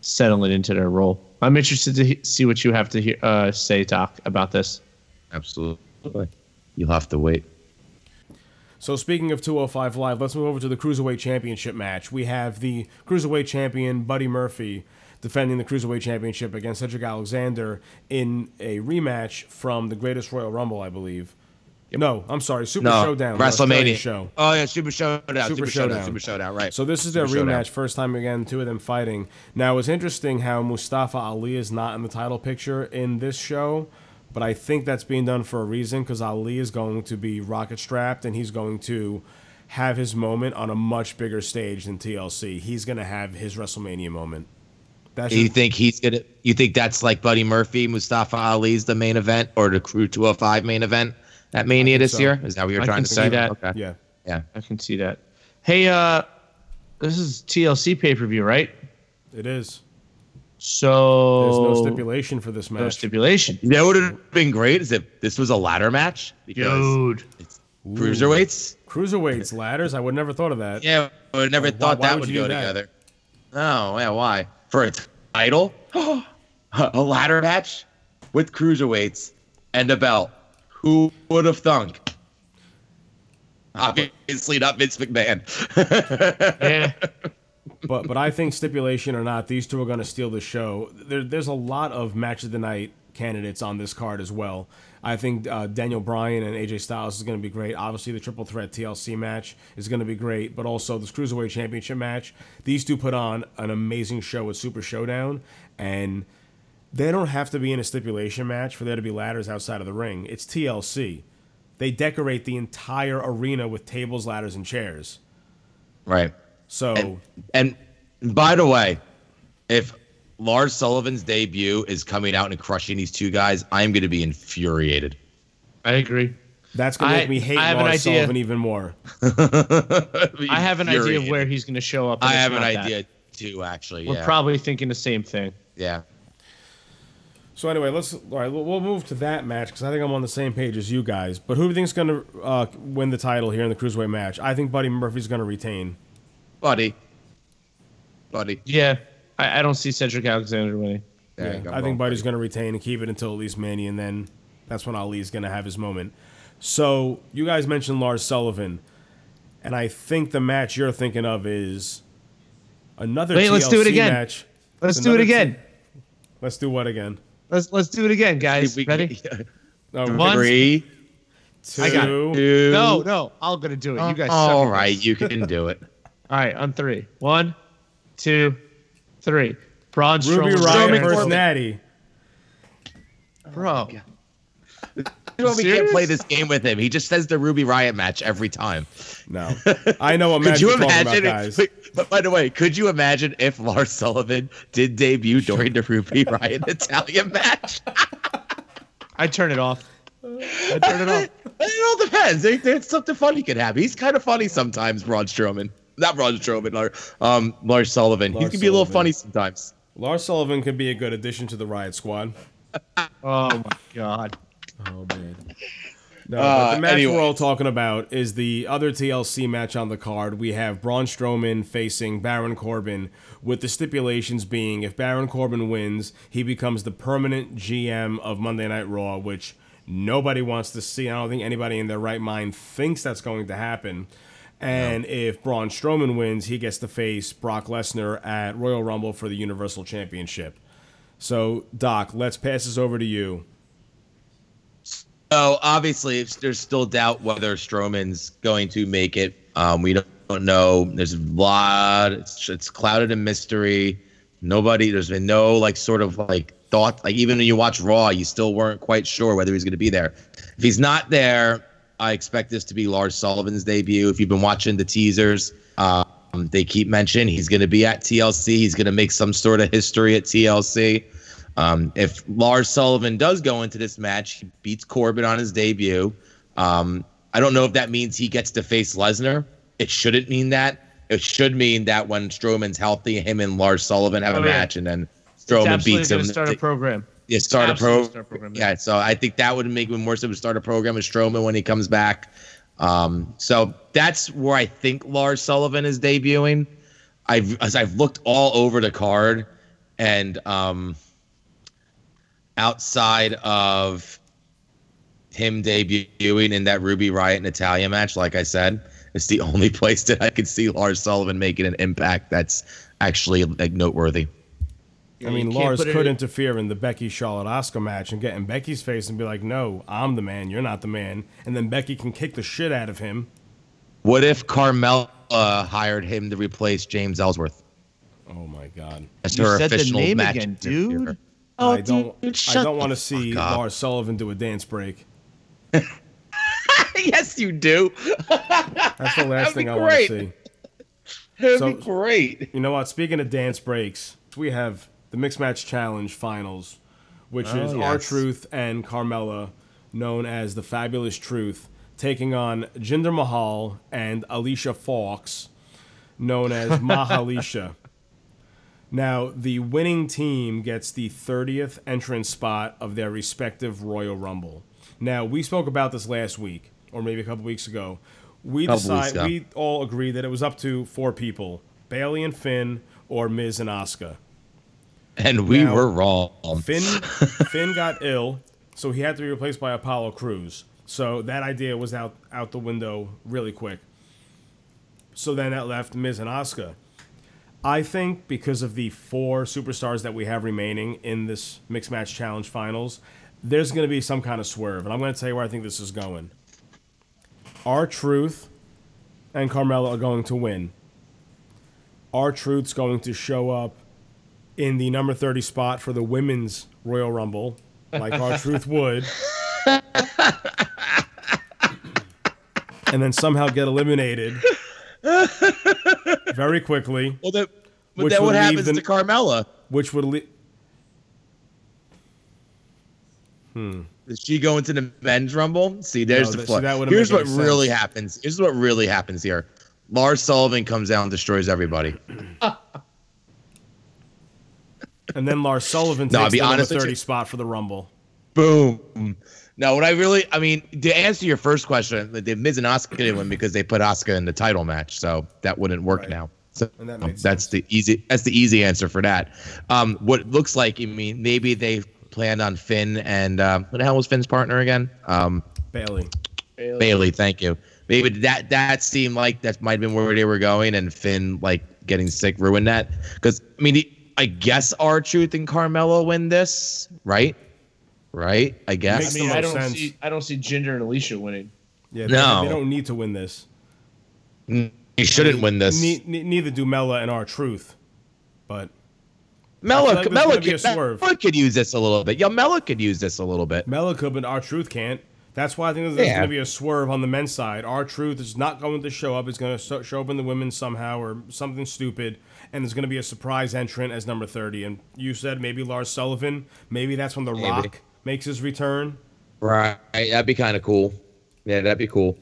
settling into their role. I'm interested to he- see what you have to hear, uh, say, Doc, about this.
Absolutely. You'll have to wait.
So speaking of 205 Live, let's move over to the Cruiserweight Championship match. We have the Cruiserweight Champion Buddy Murphy defending the Cruiserweight Championship against Cedric Alexander in a rematch from the Greatest Royal Rumble, I believe. No, I'm sorry, Super
no,
Showdown,
WrestleMania
show.
Oh yeah, Super Showdown,
Super
Super,
Showdown.
Showdown, Super Showdown. Right.
So this is their
Super Showdown.
rematch, first time again, two of them fighting. Now it's interesting how Mustafa Ali is not in the title picture in this show, but I think that's being done for a reason because Ali is going to be rocket strapped and he's going to have his moment on a much bigger stage than TLC. He's going to have his WrestleMania moment. That's
You think he's gonna? You think that's like Buddy Murphy, Mustafa Ali's the main event, or the Crew 205 main event at Mania this
so.
year? Is that what you're
I
trying
can
to
see
say?
that.
Okay.
yeah.
Yeah.
I can see that. Hey, uh, this is TLC pay per view, right?
It is.
So
There's no stipulation for this match.
No stipulation.
You know what would have been great is if this was a ladder match because
Dude.
cruiserweights.
Cruiserweights, ladders. I would never thought of that.
Yeah, I would never
Why-
thought
why
that
would
would go
do that?
together. Oh, yeah, why? For a title, a ladder match with cruiserweights and a belt. Who would have thunk? Obviously not Vince McMahon.
Yeah.
But but I think stipulation or not, these two are going to steal the show. There, there's a lot of match of the night candidates on this card as well. I think uh, Daniel Bryan and AJ Styles is going to be great. Obviously, the triple threat TLC match is going to be great, but also this cruiserweight championship match. These two put on an amazing show with Super Showdown, and they don't have to be in a stipulation match for there to be ladders outside of the ring. It's TLC. They decorate the entire arena with tables, ladders, and chairs.
right.
So.
And by the way, if Lars Sullivan's debut is coming out and crushing these two guys, I'm going to be infuriated.
I agree.
That's gonna make
I-
me hate
I have an
Lars
idea.
Sullivan even more.
I have an idea of where he's going to show up.
I have an
not that.
idea too, actually.
We're
yeah.
probably thinking the same thing.
yeah.
So anyway, let's all right. We'll we'll move to that match because I think I'm on the same page as you guys. But who do you think's gonna uh, win the title here in the cruiserweight match? I think Buddy Murphy's gonna retain.
Buddy. Buddy.
Yeah. I, I don't see Cedric Alexander winning.
There you
I think
Buddy.
Buddy's gonna retain and keep it until at least Mania, and then that's when Ali's gonna have his moment. So you guys mentioned Lars Sullivan, and I think the match you're thinking of is another.
Wait, let's do it again.
Match.
Let's
It's
do it again.
T- let's do what again?
Let's let's do it again, guys.
We-
Ready?
No, uh,
One,
Three.
two.
I got
Two.
No, no. I'm gonna do it. You guys. suck
All
at
right,
this.
you can do it.
All right, on three. One, two, three. Braun
Ruby
Strowman.
Riott
Strowman
versus Natty.
Bro.
Oh, you know, we can't play this game with him. He just says the Ruby Riott match every time.
No, I know what
Could
match
you
you're talking
imagine?
about, guys.
But by the way, could you imagine if Lars Sullivan did debut during the Ruby Riott Italian match?
I turn it off. I turn it off.
It all depends. There- There's something funny could happen. He's kind of funny sometimes, Braun Strowman. Not Braun Strowman, Lars, um, Lars Sullivan.
Lars
he can be a little funny sometimes.
Lars Sullivan could be a good addition to the Riott Squad.
Oh my god.
Oh man. No,
Uh,
but the match
anyways.
we're all talking about is the other TLC match on the card. We have Braun Strowman facing Baron Corbin, with the stipulations being if Baron Corbin wins, he becomes the permanent GM of Monday Night Raw, which nobody wants to see. I don't think anybody in their right mind thinks that's going to happen. And if Braun Strowman wins, he gets to face Brock Lesnar at Royal Rumble for the Universal Championship. So, Doc, let's pass this over to you.
So obviously, there's still doubt whether Strowman's going to make it. Um, we don't, don't know. There's a lot. It's, it's clouded in mystery. Nobody. There's been no like sort of like thought. Like even when you watch Raw, you still weren't quite sure whether he's going to be there. If he's not there, I expect this to be Lars Sullivan's debut. If you've been watching the teasers, um, they keep mentioning he's going to be at TLC. He's going to make some sort of history at TLC. Um, if Lars Sullivan does go into this match, he beats Corbin on his debut. Um, I don't know if that means he gets to face Lesnar. It shouldn't mean that. It should mean that when Strowman's healthy, him and Lars Sullivan have
Oh,
a
yeah.
match, and then Strowman beats him.
start a program.
Yeah, start a pro.
start program,
yeah, so I think that would make more sense to start a program with Strowman when he comes back. Um, so that's where I think Lars Sullivan is debuting. I've as I've looked all over the card, and um, outside of him debuting in that Ruby Riott and Natalya match, like I said, it's the only place that I could see Lars Sullivan making an impact that's actually like noteworthy.
I mean, Lars could
in-
interfere in the Becky Charlotte Asuka match and get in Becky's face and be like, "No, I'm the man. You're not the man." And then Becky can kick the shit out of him.
What if Carmella hired him to replace James Ellsworth
Oh my god.
as
You
her
said the name
match
again,
interferer?
dude.
Oh, I don't.
Oh, dude,
I don't want to see
up.
Lars Sullivan do a dance break.
yes, you do.
That's the last
That'd
thing I want to see.
That'd
So-
be great.
You know what? Speaking of dance breaks, we have the Mixed Match Challenge finals, which
Oh,
is our
yes.
Truth and Carmella, known as the Fabulous Truth, taking on Jinder Mahal and Alicia Fox, known as Mahalisha. Now, the winning team gets the 30th entrance spot of their respective Royal Rumble. Now, we spoke about this last week, or maybe a couple weeks ago. We
Couple weeks
decide we all agreed that it was up to four people: Bayley and Finn, or Miz and Asuka.
And we
Now,
were wrong.
Finn Finn got ill, so he had to be replaced by Apollo Crews. So that idea was out out the window really quick. So then that left Miz and Asuka. I think because of the four superstars that we have remaining in this mixed match challenge finals, there's going to be some kind of swerve, and I'm going to tell you where I think this is going. R-Truth and Carmella are going to win. R-Truth's going to show up in the number 30 spot for the women's Royal Rumble, like R-Truth would. and then somehow get eliminated very quickly.
Well, that, but
Which
then what happens
the-
to Carmella?
Which would lead. Hmm.
Does she go into the men's rumble? See, there's
No,
the
that-
flow.
that wouldn't
Here's what
any
really
sense.
happens. Here's what really happens here. Lars Sullivan comes out and destroys everybody.
And then Lars Sullivan
No, I'll
takes
be
the number
honest with
30
you.
spot for the Rumble.
Boom. No, what I really, I mean, to answer your first question, the Miz and Asuka didn't win because they put Asuka in the title match, so that wouldn't work
Right.
now. So
And that makes
that's
sense.
the easy. That's the easy answer for that. Um, what it looks like, I mean, maybe they planned on Finn and um, what the hell was Finn's partner again? Um,
Bayley.
Bayley. Thank you. Maybe that that seemed like that might have been where they were going, and Finn like getting sick ruined that. Because I mean, I guess R-Truth and Carmella win this, right? Right? I guess.
Makes
I mean,
the
I
most
don't
sense.
see I don't see Jinder and Alicia winning.
Yeah, they,
No.
they don't need to win this.
you shouldn't win this.
Ne- ne- neither do Mella and R-Truth. But I
Melo,
like there's be a
could,
swerve.
Melo could use this a little bit. Yeah, Melo could use this a little bit.
Mella could, but R-Truth can't. That's why I think there's
Yeah.
going to be a swerve on the men's side. R-Truth is not going to show up. It's going to show up in the women's somehow or something stupid. And there's going to be a surprise entrant as number 30. And you said maybe Lars Sullivan. Maybe that's when The
Maybe.
Rock makes his return.
Right. That'd be kind of cool. Yeah, that'd be cool.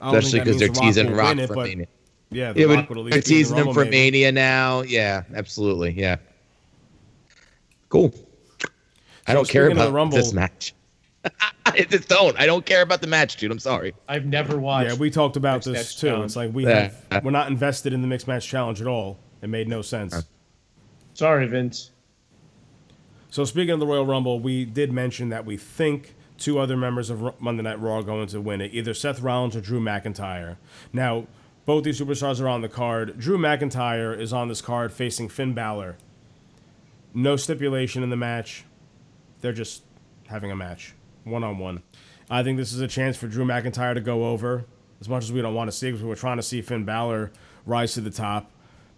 Especially because they're
The
teasing
will
Rock
win it,
for Mania.
Yeah, The
Yeah,
Rock would at least
they're
be in the
teasing him
Rumble,
for
maybe.
Mania now. Yeah, absolutely. Yeah. Cool. I don't care about
the Rumble-
this match. I just don't. I don't care about the match, dude. I'm sorry.
I've never watched.
Yeah, we talked about this too.
Challenge.
It's like we
Yeah.
have we're not invested in the mixed match challenge at all. It made no sense.
Sorry, Vince.
So speaking of the Royal Rumble, we did mention that we think two other members of Monday Night Raw are going to win it, either Seth Rollins or Drew McIntyre. Now, both these superstars are on the card. Drew McIntyre is on this card facing Finn Balor. No stipulation in the match. They're just having a match, one on one. I think this is a chance for Drew McIntyre to go over, as much as we don't want to see, because we're trying to see Finn Balor rise to the top.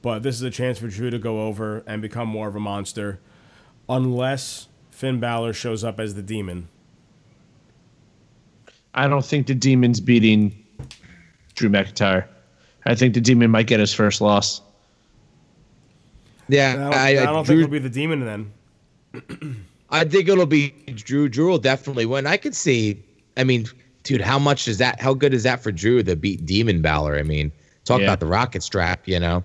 But this is a chance for Drew to go over and become more of a monster unless Finn Balor shows up as the demon.
I don't think the Demon's beating Drew McIntyre. I think the Demon might get his first loss.
Yeah,
I don't,
I,
I
I,
don't
Drew,
think it'll be the demon then.
I think it'll be Drew. Drew will definitely win. I could see. I mean, dude, how much is that? How good is that for Drew to beat Demon Balor? I mean, talk
Yeah.
about the rocket strap. You know,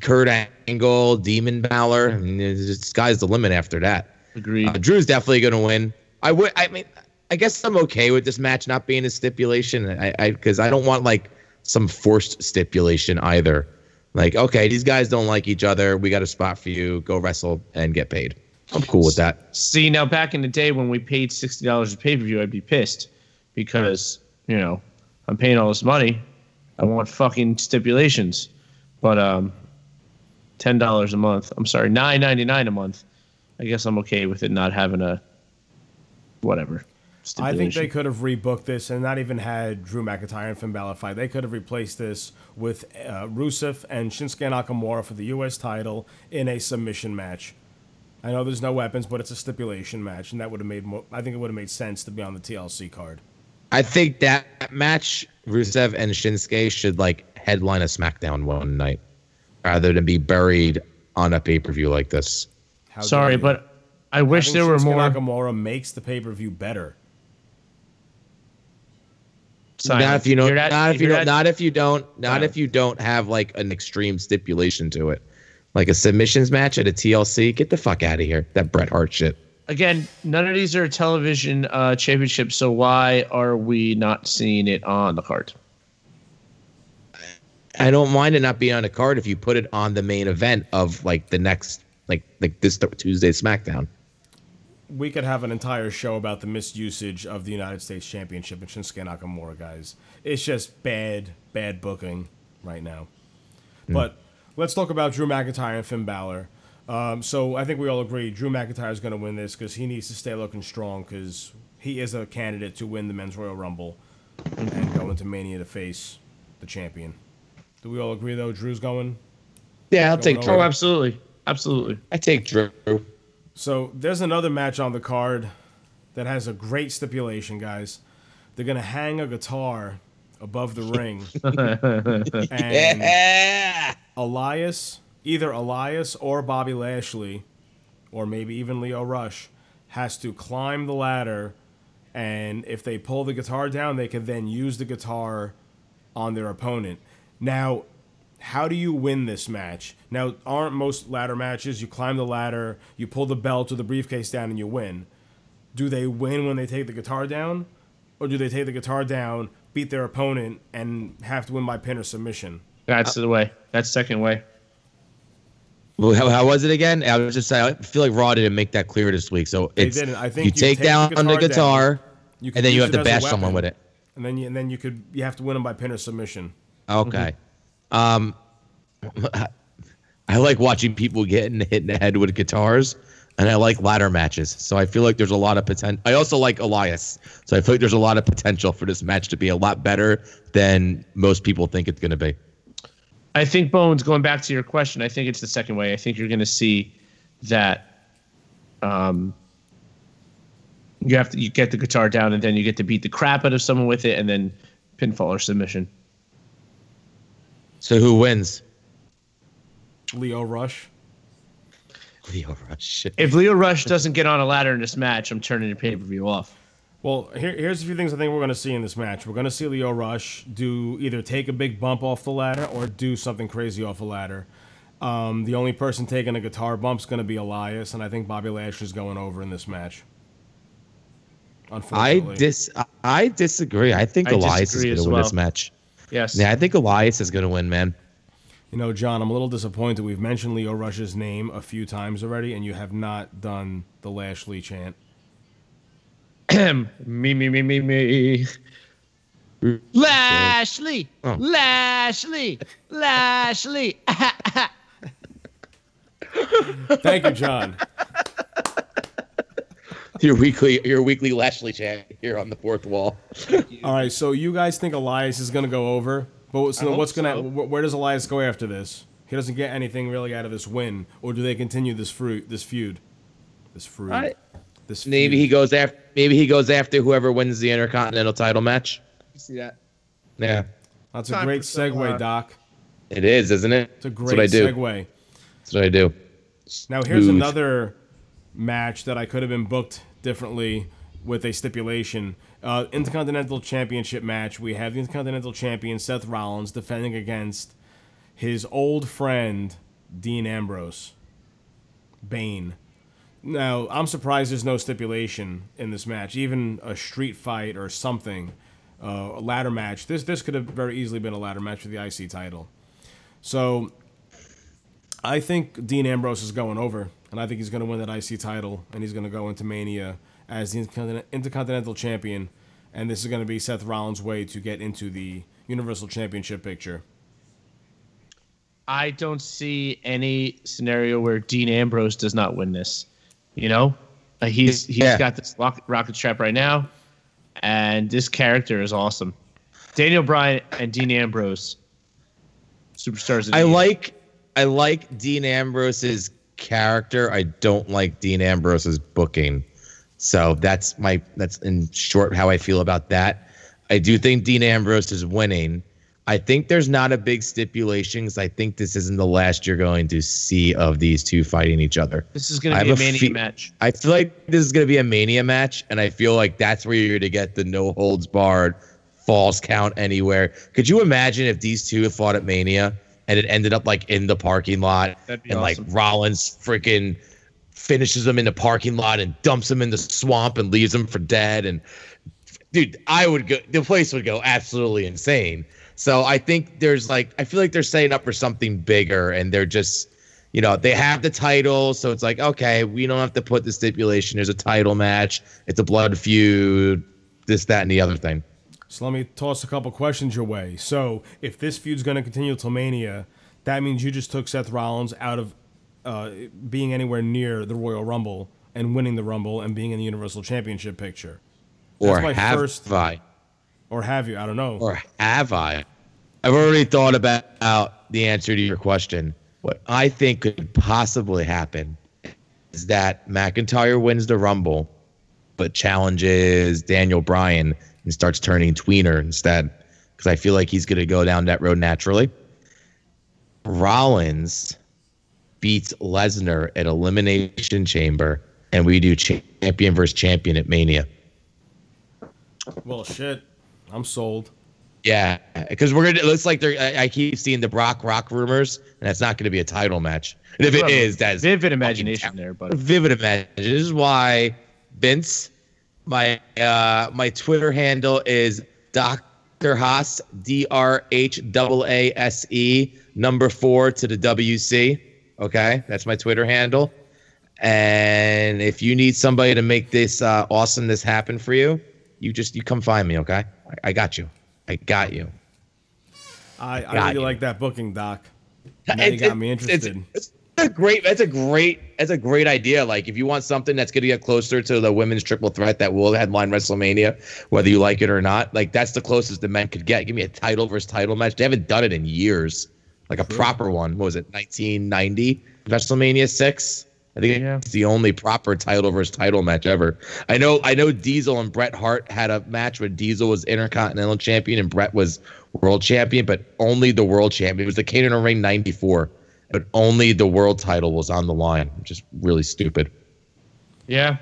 Kurt Angle, Demon Balor. I mean, it's sky's the limit after that.
Agreed.
Uh, Drew's definitely going to win. I would. I mean, I guess I'm okay with this match not being a stipulation. I, I, because I don't want like some forced stipulation either. Like, okay, these guys don't like each other. We got a spot for you. Go wrestle and get paid. I'm cool with that.
See, now back in the day when we paid sixty dollars a pay per view, I'd be pissed because you know I'm paying all this money. I want fucking stipulations, but um, ten dollars a month. I'm sorry, nine ninety nine a month. I guess I'm okay with it not having a whatever.
I think they could have rebooked this and not even had Drew McIntyre and Finn Balor fight. They could have replaced this with uh, Rusev and Shinsuke Nakamura for the U.S. title in a submission match. I know there's no weapons, but it's a stipulation match, and that would have made more. I think it would have made sense to be on the TLC card.
I think that match, Rusev and Shinsuke should like headline a SmackDown one night, rather than be buried on a pay per view like this.
How
Sorry, but I wish there were more.
Nakamura makes the pay per view better.
Simon,
not if you don't.
you're
Not, if you
you're
don't. Not if you don't. Not
Yeah.
if you don't have like an extreme stipulation to it. like a submissions match at a TLC. Get the fuck out of here. That Bret Hart shit.
Again, none of these are television uh, championships, so why are we not seeing it on the card?
I don't mind it not being on a card if you put it on the main event of like the next like like this Tuesday SmackDown.
We could have an entire show about the misusage of the United States Championship and Shinsuke Nakamura, guys. It's just bad, bad booking right now. But let's talk about Drew McIntyre and Finn Balor. Um, so I think we all agree Drew McIntyre is going to win this because he needs to stay looking strong because he is a candidate to win the Men's Royal Rumble and go into Mania to face the champion. Do we all agree though? Drew's going.
Yeah, I'll
Going
take
over.
Drew.
Oh, absolutely, absolutely.
I take Drew.
So there's another match on the card that has a great stipulation, guys. They're gonna hang a guitar above the ring, and
Yeah.
Elias, either Elias or Bobby Lashley, or maybe even Lio Rush, has to climb the ladder, and if they pull the guitar down, they can then use the guitar on their opponent. Now, how do you win this match? Now, aren't most ladder matches you climb the ladder, you pull the belt or the briefcase down, and you win? Do they win when they take the guitar down, or do they take the guitar down, beat their opponent, and have to win by pin or submission?
That's the way. That's second way.
Well, how, how was it again? I was just saying. I feel like Raw didn't make that clear this week. So
They
it's
didn't. I think
you
you
take,
take the
down
guitar
the guitar,
down. You
and then you have to bash someone with it.
and then you, and then you could you have to win them by pin or submission.
Okay. Um, I like watching people getting hit in the head with guitars, and I like ladder matches. So I feel like there's a lot of potential. I also like Elias, so I feel like there's a lot of potential for this match to be a lot better than most people think it's going to be.
I think Bonez. Going back to your question, I think it's the second way. I think you're going to see that. Um, you have to you get the guitar down, and then you get to beat the crap out of someone with it, and then pinfall or submission.
So who wins?
Lio Rush.
Lio Rush.
If Lio Rush doesn't get on a ladder in this match, I'm turning the pay per view off.
Well, here, here's a few things I think we're going to see in this match. We're going to see Lio Rush do either take a big bump off the ladder or do something crazy off a ladder. Um, the only person taking a guitar bump is going to be Elias, and I think Bobby Lashley's going over in this match. Unfortunately, I
dis I disagree. I think
I
Elias is going to
as
win
well.
this match.
Yes.
Yeah, I think Elias is going to win, man.
you know, John, I'm a little disappointed. We've mentioned Lio Rush's name a few times already, and you have not done the Lashley chant.
me, me, me, me, me. Lashley,
Oh.
Lashley, Lashley.
Thank you, John.
Your weekly, your weekly Lashley chant here on the fourth wall.
All right, so you guys think Elias is going to go over, but so what's going to
so.
where does Elias go after this? He doesn't get anything really out of this win, or do they continue this fruit, this feud, this fruit.
I-
this
Maybe he goes after. Maybe he goes after whoever wins the Intercontinental title match.
See that?
Yeah,
That's a great segue,
uh,
Doc.
it is, isn't it?
It's a
That's what I
great
do.
segue.
That's what I do.
Now here's
Smooth.
another match that I could have been booked differently with a stipulation. Uh, Intercontinental Championship match. We have the Intercontinental Champion Seth Rollins defending against his old friend Dean Ambrose. Bane. Now I'm surprised there's no stipulation in this match, even a street fight or something, uh, a ladder match. This this could have very easily been a ladder match for the IC title. So I think Dean Ambrose is going over, and I think he's going to win that IC title, and he's going to go into Mania as the Intercontin- Intercontinental Champion, and this is going to be Seth Rollins' way to get into the Universal Championship picture.
I don't see any scenario where Dean Ambrose does not win this. You know, uh, he's he's
Yeah.
got this rock, rocket strap right now, and this character is awesome. Daniel Bryan and Dean Ambrose, superstars. Of the
I
year.
like. I like Dean Ambrose's character. I don't like Dean Ambrose's booking. So that's my. That's in short how I feel about that. I do think Dean Ambrose is winning. I think there's not a big stipulation because I think this isn't the last you're going to see of these two fighting each other.
This is going to be a mania
fe-
match.
I feel like this is going to be a mania match, and I feel like that's where you're going to get the no holds barred falls count anywhere. Could you imagine if these two fought at Mania and it ended up like in the parking lot, and
be
like
awesome.
Rollins freaking finishes him in the parking lot and dumps him in the swamp and leaves him for dead. And dude, I would go. The place would go absolutely insane. So I think there's like I feel like they're setting up for something bigger, and they're just. You know, they have the title, so it's like, okay, we don't have to put the stipulation. There's a title match. It's a blood feud, this, that, and the other thing.
So let me toss a couple questions your way. So if this feud's going to continue till Mania, that means you just took Seth Rollins out of uh, being anywhere near the Royal Rumble and winning the Rumble and being in the Universal Championship picture.
Or
That's my
have
first-
I?
Or have you? I don't know.
Or have I? I've already thought about the answer to your question. What I think could possibly happen is that McIntyre wins the Rumble, but challenges Daniel Bryan and starts turning tweener instead. Because I feel like he's going to go down that road naturally. Rollins beats Lesnar at Elimination Chamber, and we do champion versus champion at Mania.
Well, shit. I'm sold.
Yeah, because we're gonna. It looks like they're. I, I keep seeing the Brock Rock rumors, and that's not going to be a title match. And if it is, that's
vivid imagination there, but
vivid imagination. This is why Vince, my uh my Twitter handle is Doctor Haas D R H A A S E number four to the WC. Okay, that's my Twitter handle. And if you need somebody to make this uh, awesomeness happen for you, you just you come find me. Okay, I, I got you. I got you.
I, I
Got
really
you.
like that booking, Doc. Now you
It-
got
it-
me
it's-
interested.
It's, a great. That's a great. That's a great idea. Like if you want something that's going to get closer to the women's triple threat that will headline WrestleMania, whether you like it or not, like that's the closest the men could get. Give me a title versus title match. They haven't done it in years. Like a proper one. What was it? 1990 WrestleMania six. I think it's the only proper title versus title match ever. I know. I know. Diesel and Bret Hart had a match where Diesel was Intercontinental Champion and Bret was World Champion, but only the World Champion. It was the of the Ring '94, but only the World Title was on the line, which is really stupid.
yeah,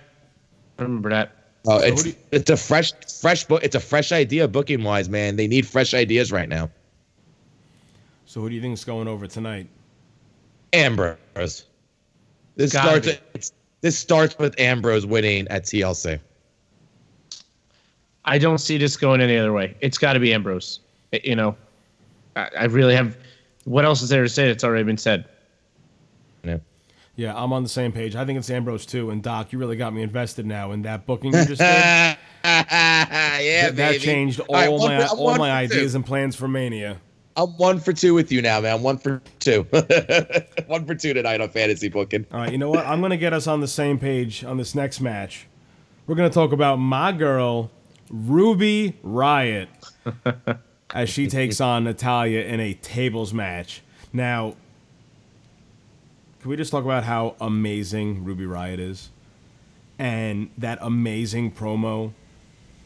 I remember that.
Uh, it's it's a fresh fresh book. It's a fresh idea booking wise, man. They need fresh ideas right now.
So who do you think is going over tonight?
Ambrose. This
Gotta
starts.
be.
This starts with Ambrose winning at TLC.
I don't see this going any other way. It's got to be Ambrose. You know, I, I really have. What else is there to say? It's already been said.
Yeah.
Yeah, I'm on the same page. I think it's Ambrose too. And Doc, you really got me invested now in that booking you just did.
yeah,
that, that changed all
All right,
my
for-
all my
for two.
ideas and plans for Mania.
I'm one for two with you now, man. One for two. one for two tonight on fantasy booking.
All right, you know what? I'm gonna get us on the same page on this next match. We're gonna talk about my girl, Ruby Riott, as she takes on Natalya in a tables match. Now, can we just talk about how amazing Ruby Riott is, and that amazing promo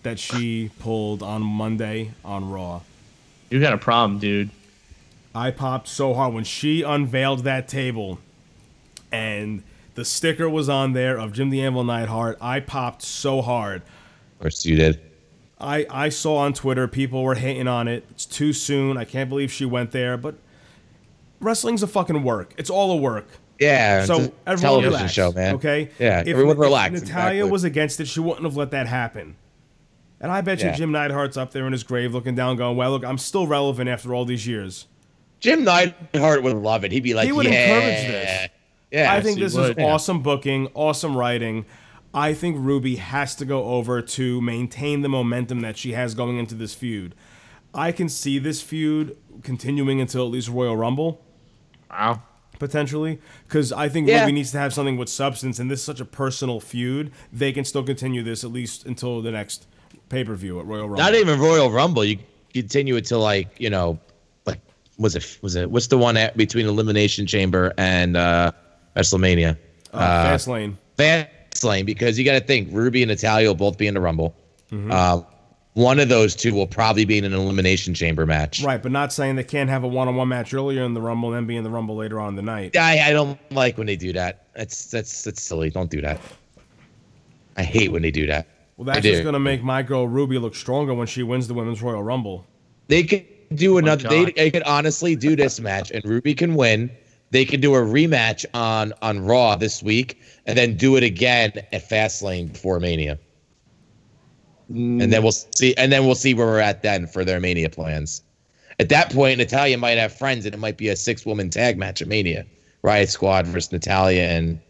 that she pulled on Monday on Raw?
You got a problem, dude.
I popped so hard when she unveiled that table and the sticker was on there of Jim the Anvil Neidhart. I popped so hard.
Of course you did.
I, I saw on Twitter people were hating on it. It's too soon. I can't believe she went there. But wrestling's a fucking work. It's all a work.
Yeah,
So everyone
television
relax,
show, man.
Okay.
Yeah,
If,
everyone
if
relax.
Natalya
exactly.
was against it, she wouldn't have let that happen. And I bet you Jim Neidhart's up there in his grave, looking down, going, "Well, look, I'm still relevant after all these years."
Jim Neidhart would love it. He'd be like,
He would
yeah.
encourage this.
Yeah,
I think this
would.
is awesome booking, awesome writing. I think Ruby has to go over to maintain the momentum that she has going into this feud. I can see this feud continuing until at least Royal Rumble.
Wow.
Potentially, because I think
Yeah.
Ruby needs to have something with substance, and this is such a personal feud. They can still continue this at least until the next pay per view at Royal Rumble.
Not even Royal Rumble. You continue it to like you know, like was it was it what's the one at, between Elimination Chamber and uh WrestleMania?
uh, Fastlane.
Fastlane, because you got to think Ruby and Natalya will both be in the Rumble.
Mm-hmm.
Uh, one of those two will probably be in an Elimination Chamber match.
Right, but not saying they can't have a one on one match earlier in the Rumble and then be in the Rumble later on in the night.
I, I don't like when they do that. That's that's that's silly. Don't do that. I hate when they do that.
Well, that's
do.
just going to make my girl Ruby look stronger when she wins the Women's Royal Rumble.
They could do another.
God.
They, they could honestly do this match, and Ruby can win. They could do a rematch on on Raw this week, and then do it again at Fastlane before Mania. And then we'll see. And then we'll see where we're at then for their Mania plans. At that point, Natalya might have friends, and it might be a six woman tag match at Mania. Riott Squad versus Natalya and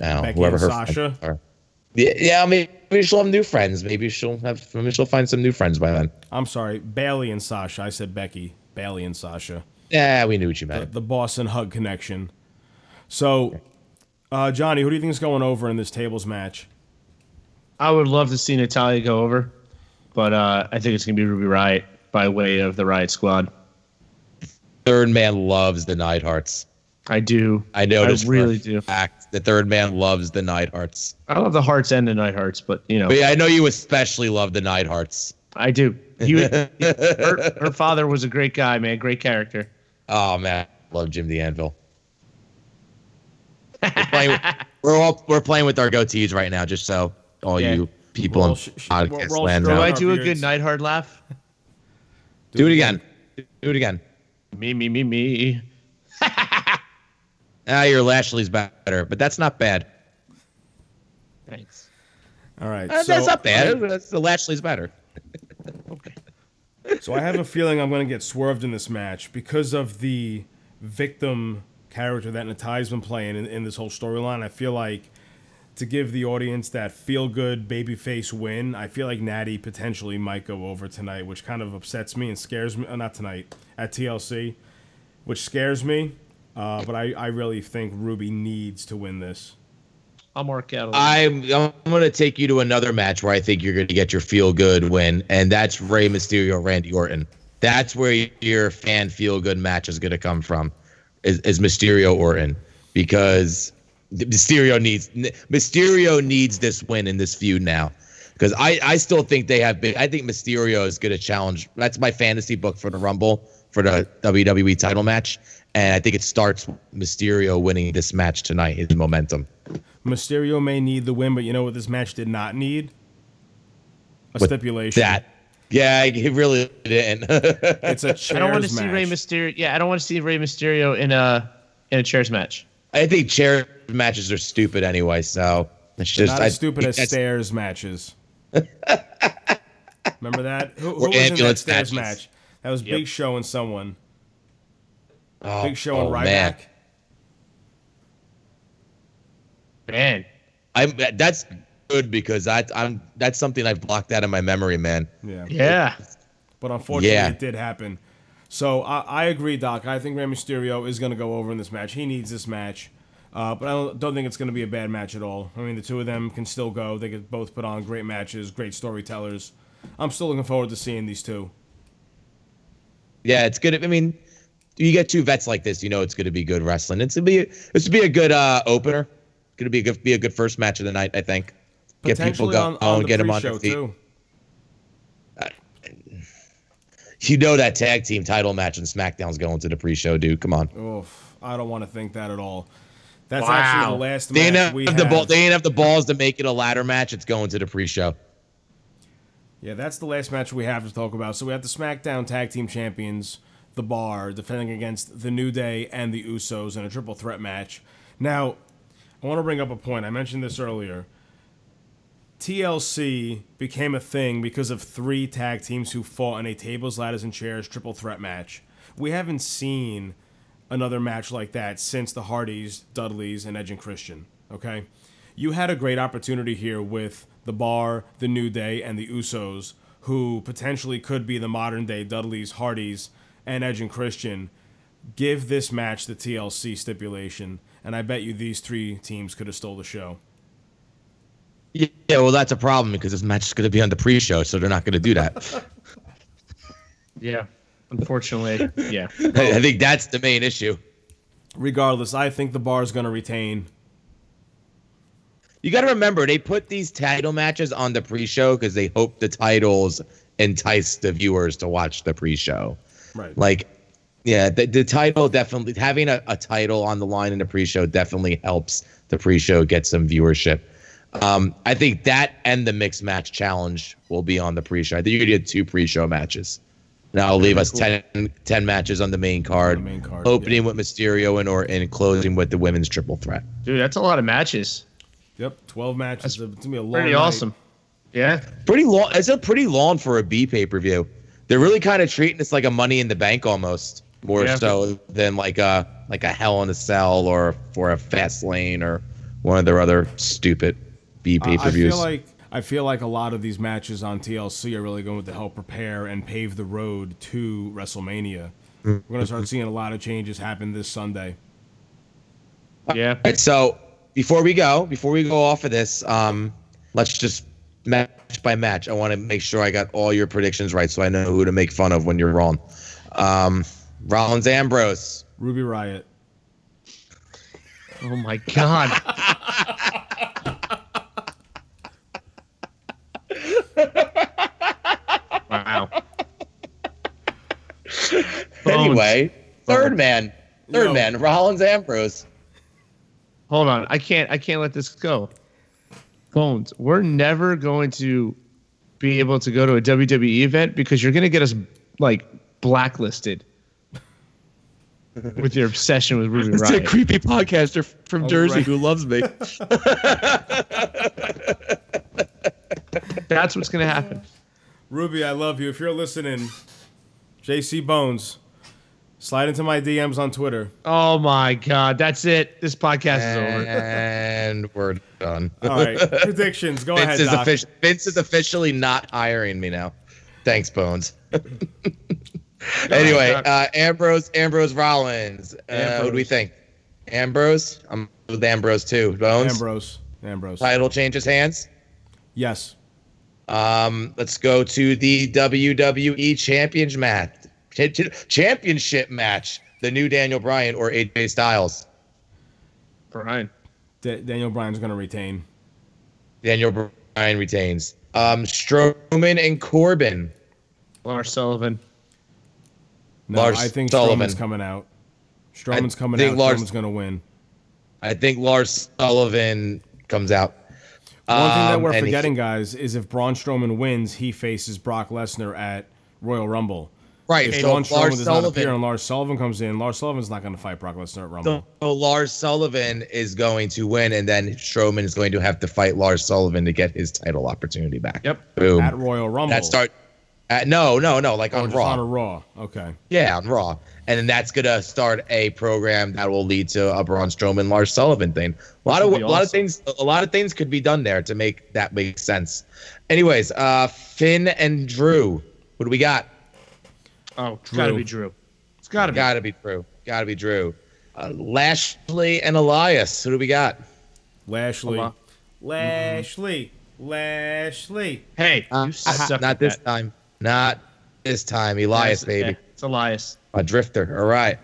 I know, whoever
and
her
Sasha?
are. Yeah, yeah, maybe she'll have new friends. Maybe she'll have. Maybe she'll find some new friends by then.
I'm sorry, Bayley and Sasha. I said Becky. Bayley and Sasha.
Yeah, we knew what you meant.
the Boss 'n' Hug connection. So, uh, Johnny, who do you think is going over in this tables match?
I would love to see Natalya go over, but uh, I think it's gonna be Ruby Riott by way of the Riott Squad.
Third man loves the Neidharts.
I do.
I noticed.
I
for
really do.
Fact, the third man loves the Neidharts.
I love the Harts and the Neidharts, but you know,
But yeah, I know you especially love the Neidharts.
I do. He, her, her father was a great guy, man. Great character.
Oh man, love Jim the Anvil. We're, playing, we're all we're playing with our goatees right now, just so all
Yeah.
you people
We're all
in
sh- sh-
podcast
we're all
land
Do. I do a
beards.
good Neidhart laugh?
Do it again. Do it again.
Me, me, me, me.
Ah, your Lashley's better, but that's not bad.
Thanks.
All right.
Uh,
so
that's not bad. That's, the Lashley's better.
So I have a feeling I'm going to get swerved in this match because of the victim character that Natalya's been playing in, in this whole storyline. I feel like to give the audience that feel good babyface win, I feel like Natty potentially might go over tonight, which kind of upsets me and scares me. Uh, not tonight at TLC, which scares me. Uh, but I, I really think Ruby needs to win this.
I'll mark out.
I'm I'm gonna take you to another match where I think you're gonna get your feel good win, and that's Rey Mysterio Randy Orton. That's where your fan feel good match is gonna come from, is, is Mysterio Orton because Mysterio needs Mysterio needs this win in this feud now. Because I, I still think they have big. I think Mysterio is going to challenge. That's my fantasy book for the Rumble for the WWE title match, and I think it starts Mysterio winning this match tonight. His momentum.
Mysterio may need the win, but you know what this match did not need? A
With
stipulation.
That, yeah, he really didn't.
It's a chairs
I don't want to see
match.
Rey Mysterio. Yeah, I don't want to see Rey Mysterio in a in a chairs match.
I think chair matches are stupid anyway, so it's just
Not
I
as stupid
think
as stairs matches. Remember that? Who, who was in that stairs
matches.
match? That was Big Show and someone.
Oh,
Big Show and
oh,
Ryback.
man.
Man,
I'm that's good because I I'm that's something I've blocked out of my memory, man.
Yeah.
yeah.
But unfortunately,
Yeah.
it did happen. So I, I agree, Doc. I think Rey Mysterio is going to go over in this match. He needs this match. Uh, but I don't, don't think it's going to be a bad match at all. I mean, the two of them can still go. They could both put on great matches, great storytellers. I'm still looking forward to seeing these two.
Yeah, it's good. I mean, you get two vets like this, you know it's going to be good wrestling. It's gonna be it's to be a good uh, opener. Going to be a good be a good first match of the night, I think. Get people going,
on, oh, on
get them on
pre-show,
their feet.
too.
You know that tag team title match in SmackDown's going to the pre-show, dude. Come on.
Oof, I don't want to think that at all. That's
Wow.
actually the last
They
match
ain't
we
have
have.
the ball. They ain't have the balls to make it a ladder match. It's going to the pre-show.
Yeah, that's the last match we have to talk about. So we have the SmackDown Tag Team Champions, The Bar, defending against The New Day and the Usos in a triple threat match. Now, I want to bring up a point. I mentioned this earlier. TLC became a thing because of three tag teams who fought in a tables, ladders, and chairs triple threat match. We haven't seen another match like that since the Hardys, Dudleys, and Edge and Christian. Okay? You had a great opportunity here with the Bar, the New Day, and the Usos, who potentially could be the modern day Dudleys, Hardys, and Edge and Christian. Give this match the TLC stipulation, and I bet you these three teams could have stole the show.
Yeah, well, that's a problem because this match is going to be on the pre-show, so they're not going to do that.
Yeah. Unfortunately, yeah.
I I think that's the main issue.
Regardless, I think the bar is going to retain.
You got to remember, they put these title matches on the pre-show because they hope the titles entice the viewers to watch the pre-show.
Right.
Like, yeah, the, the title definitely having a, a title on the line in the pre-show definitely helps the pre-show get some viewership. Um, I think that and the mixed match challenge will be on the pre-show. I think you're gonna get two pre-show matches. That'll leave us 10, 10 matches on the main card.
main card,
opening with Mysterio and Orton, and closing with the women's triple threat.
Dude, that's a lot of matches.
Yep, 12 matches. It's gonna be a long
Pretty
night.
awesome. Yeah.
Pretty long. It's a pretty long for a B pay per view. They're really kind of treating this like a Money in the Bank almost, more
Yeah.
so than like a like a Hell in a Cell or for a Fast Lane or one of their other stupid B
Uh,
pay per views.
I feel like I feel like a lot of these matches on TLC are really going to help prepare and pave the road to WrestleMania. We're gonna start seeing a lot of changes happen this Sunday.
Yeah.
All right, so before we go, before we go off of this, um, let's just match by match. I want to make sure I got all your predictions right, so I know who to make fun of when you're wrong. Um, Rollins Ambrose.
Ruby Riott.
Oh my god. wow.
Anyway, third man, third
Yo.
man, Rollins Ambrose.
Hold on. I can't I can't let this go. Bonez, we're never going to be able to go to a WWE event because you're gonna get us like blacklisted with your obsession with Ruby
It's a creepy podcaster from
Oh,
Jersey
right.
who loves me.
That's what's gonna happen.
Ruby, I love you. If you're listening, JC Bonez, slide into my DMs on Twitter.
Oh my god, that's it. This podcast is over.
and we're done.
All right, predictions. Go
Vince
ahead,
is,
Doc.
Vince is officially not hiring me now. Thanks, Bonez. anyway, uh, Ambrose, Ambrose Rollins. Uh, what do we think? Ambrose? I'm with Ambrose too. Bonez.
Ambrose. Ambrose.
Title changes hands.
Yes.
Um, let's go to the WWE Championship match. Ch- ch- Championship match. The new Daniel Bryan or AJ Styles.
Bryan.
Da- Daniel Bryan's gonna retain.
Daniel Bryan retains. Um, Strowman and Corbin.
Lars Sullivan.
No,
Lars
I think
Sullivan.
Strowman's coming out. Strowman's coming
think
out.
Lars-
Strowman's gonna win.
I think Lars Sullivan comes out.
One thing that
Um,
we're
and he-
forgetting, guys, is if Braun Strowman wins, he faces Brock Lesnar at Royal Rumble.
Right,
If
so
Braun
if
Strowman
Lars
does not appear and Lars Sullivan comes in, Lars Sullivan's not going to fight Brock Lesnar at Rumble.
So Lars Sullivan is going to win, and then Strowman is going to have to fight Lars Sullivan to get his title opportunity back.
Yep.
Boom.
At Royal Rumble.
That start. At, no, no, no. Like
Oh,
on Raw.
on a Raw. Okay.
Yeah, on Raw. And then that's gonna start a program that will lead to a Braun Strowman Lars Sullivan thing. A lot of
would
a
be
lot of things a lot of things could be done there to make that make sense. Anyways, uh Finn and Drew. What do we got?
Oh, it's gotta be Drew. It's gotta be.
Gotta be Drew. Gotta be Drew. Uh, Lashley and Elias. Who do we got?
Lashley.
Hold
Lashley. Lashley.
Hey,
Uh,
you suck
not
at
this
that.
time. Not this time. Elias,
Yes,
baby.
yeah, it's Elias.
A drifter. All right.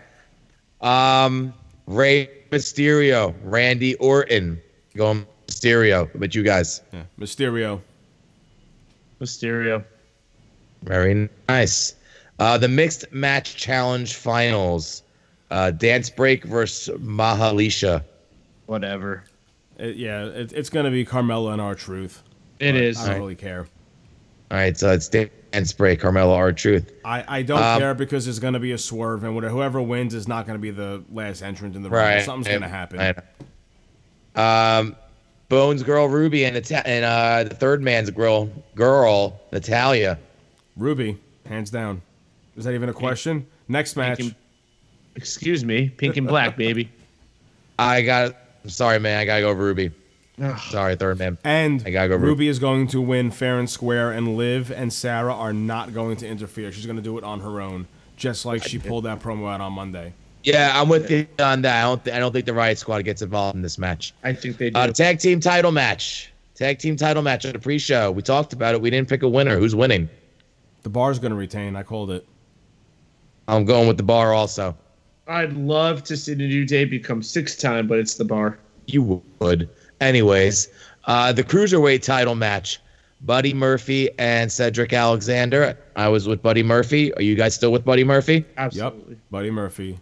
Um, Rey Mysterio, Randy Orton, going Mysterio. But you guys,
Yeah. Mysterio.
Mysterio.
very nice. Uh, the mixed match challenge finals. Uh, Dance Break versus Mahalicia.
Whatever.
It- yeah, it, it's going to be Carmella and R-Truth.
It is.
I don't really care.
All right, so it's Dance Break, Carmella, our truth.
I, I don't
Um,
care because there's going to be a swerve, and whatever, whoever wins is not going to be the last entrant in the
Right.
Rumble. Something's going to happen.
I know. Um, Bonez Girl Ruby and Nata- and uh, the third man's girl, girl Natalya.
Ruby, hands down. Is that even a question? Next match.
and- Excuse me. Pink and black, baby.
I got. I'm sorry, man. I gotta go over Ruby. Sorry, third man.
And
I gotta go
Ruby is going to win fair and square, and Liv and Sarah are not going to interfere. She's going to do it on her own, just like she pulled that promo out on Monday.
Yeah, I'm with you on that. I don't. Th- I don't think the Riott Squad gets involved in this match.
I think they do.
Uh, tag team title match. Tag team title match at the pre-show. We talked about it. We didn't pick a winner. Who's winning?
The bar's going to retain. I called it.
I'm going with the bar also.
I'd love to see the New Day become six time, but it's the bar.
You would. Anyways, uh, the cruiserweight title match. Buddy Murphy and Cedric Alexander. I was with Buddy Murphy. Are you guys still with Buddy Murphy?
Absolutely.
Buddy Murphy.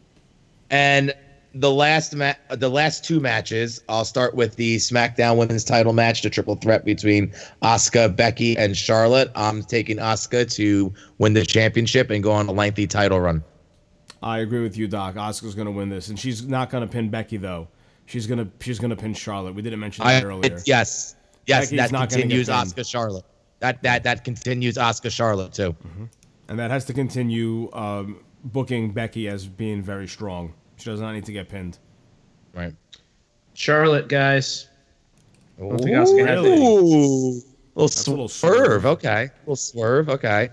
And the last ma- the last two matches, I'll start with the SmackDown Women's Title match, the triple threat between Asuka, Becky, and Charlotte. I'm taking Asuka to win the championship and go on a lengthy title run.
I agree with you, Doc. Asuka's going to win this, and she's not going to pin Becky though. She's gonna she's gonna pin Charlotte. We didn't mention that
I,
earlier.
it- yes, yes,
Becky's
that
not gonna get
continues
pinned.
Asuka Charlotte. That that that continues Asuka Charlotte too.
and that has to continue um, booking Becky as being very strong. She does not need to get pinned.
Right.
Charlotte, guys. I don't think Asuka has
really?
any.
Ooh, little,
That's a little
swerve.
swerve.
Okay, little swerve. Okay.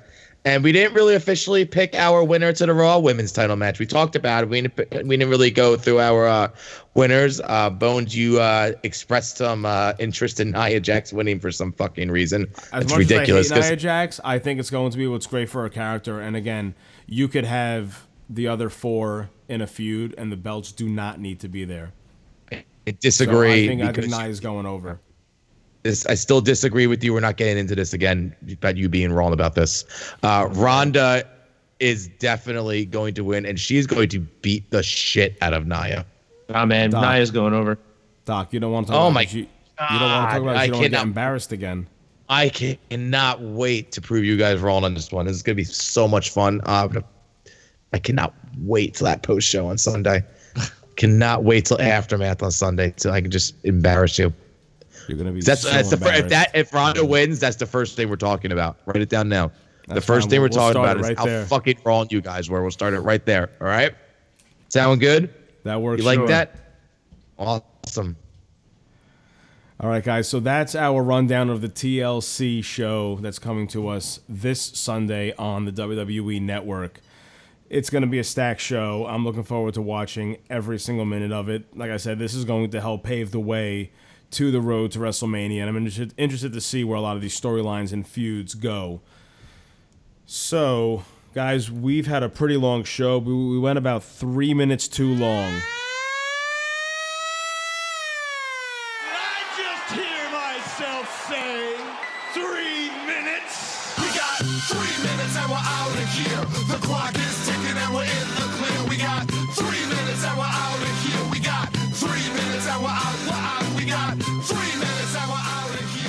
And we didn't really officially pick our winner to the Raw Women's Title match. We talked about it. We didn't, we didn't really go through our uh, winners. Uh, Bonez, you uh, expressed some uh, interest in Nia Jax winning for some fucking reason.
As
it's
much
ridiculous.
as I hate Nia Jax, I think it's going to be what's great for her character. And again, you could have the other four in a feud, and the belts do not need to be there.
I
So. I think I think Nia's going over.
This, I still disagree with you. We're not getting into this again about you being wrong about this. Uh, Ronda is definitely going to win, and she's going to beat the shit out of Nia.
Ah, man,
Doc.
Nia's going over.
Doc, you don't want to talk
Oh
about
my
it. You, you don't want to talk about it. You don't
I
want to get embarrassed again.
I cannot wait to prove you guys wrong on this one. This is gonna be so much fun. Uh, I cannot wait till that post show on Sunday. cannot wait till aftermath on Sunday so I can just embarrass you.
You're gonna be.
That's
so
that's the fir- if that if Ronda wins, that's the first thing we're talking about. Write it down now. the first
fine.
thing we're
We'll-
talking about
it
is
right
how
there.
fucking wrong you guys were. We'll start it right there. All right. Sound good?
That works.
You like
sure.
that? Awesome.
All right, guys. So that's our rundown of the TLC show that's coming to us this Sunday on the WWE Network. It's going to be a stacked show. I'm looking forward to watching every single minute of it. Like I said, this is going to help pave the way to the road to WrestleMania, and I'm interested, interested to see where a lot of these storylines and feuds go. So, guys, we've had a pretty long show. We, we went about three minutes too long.
I just hear myself say three minutes.
We got three minutes and we're out of here. The clock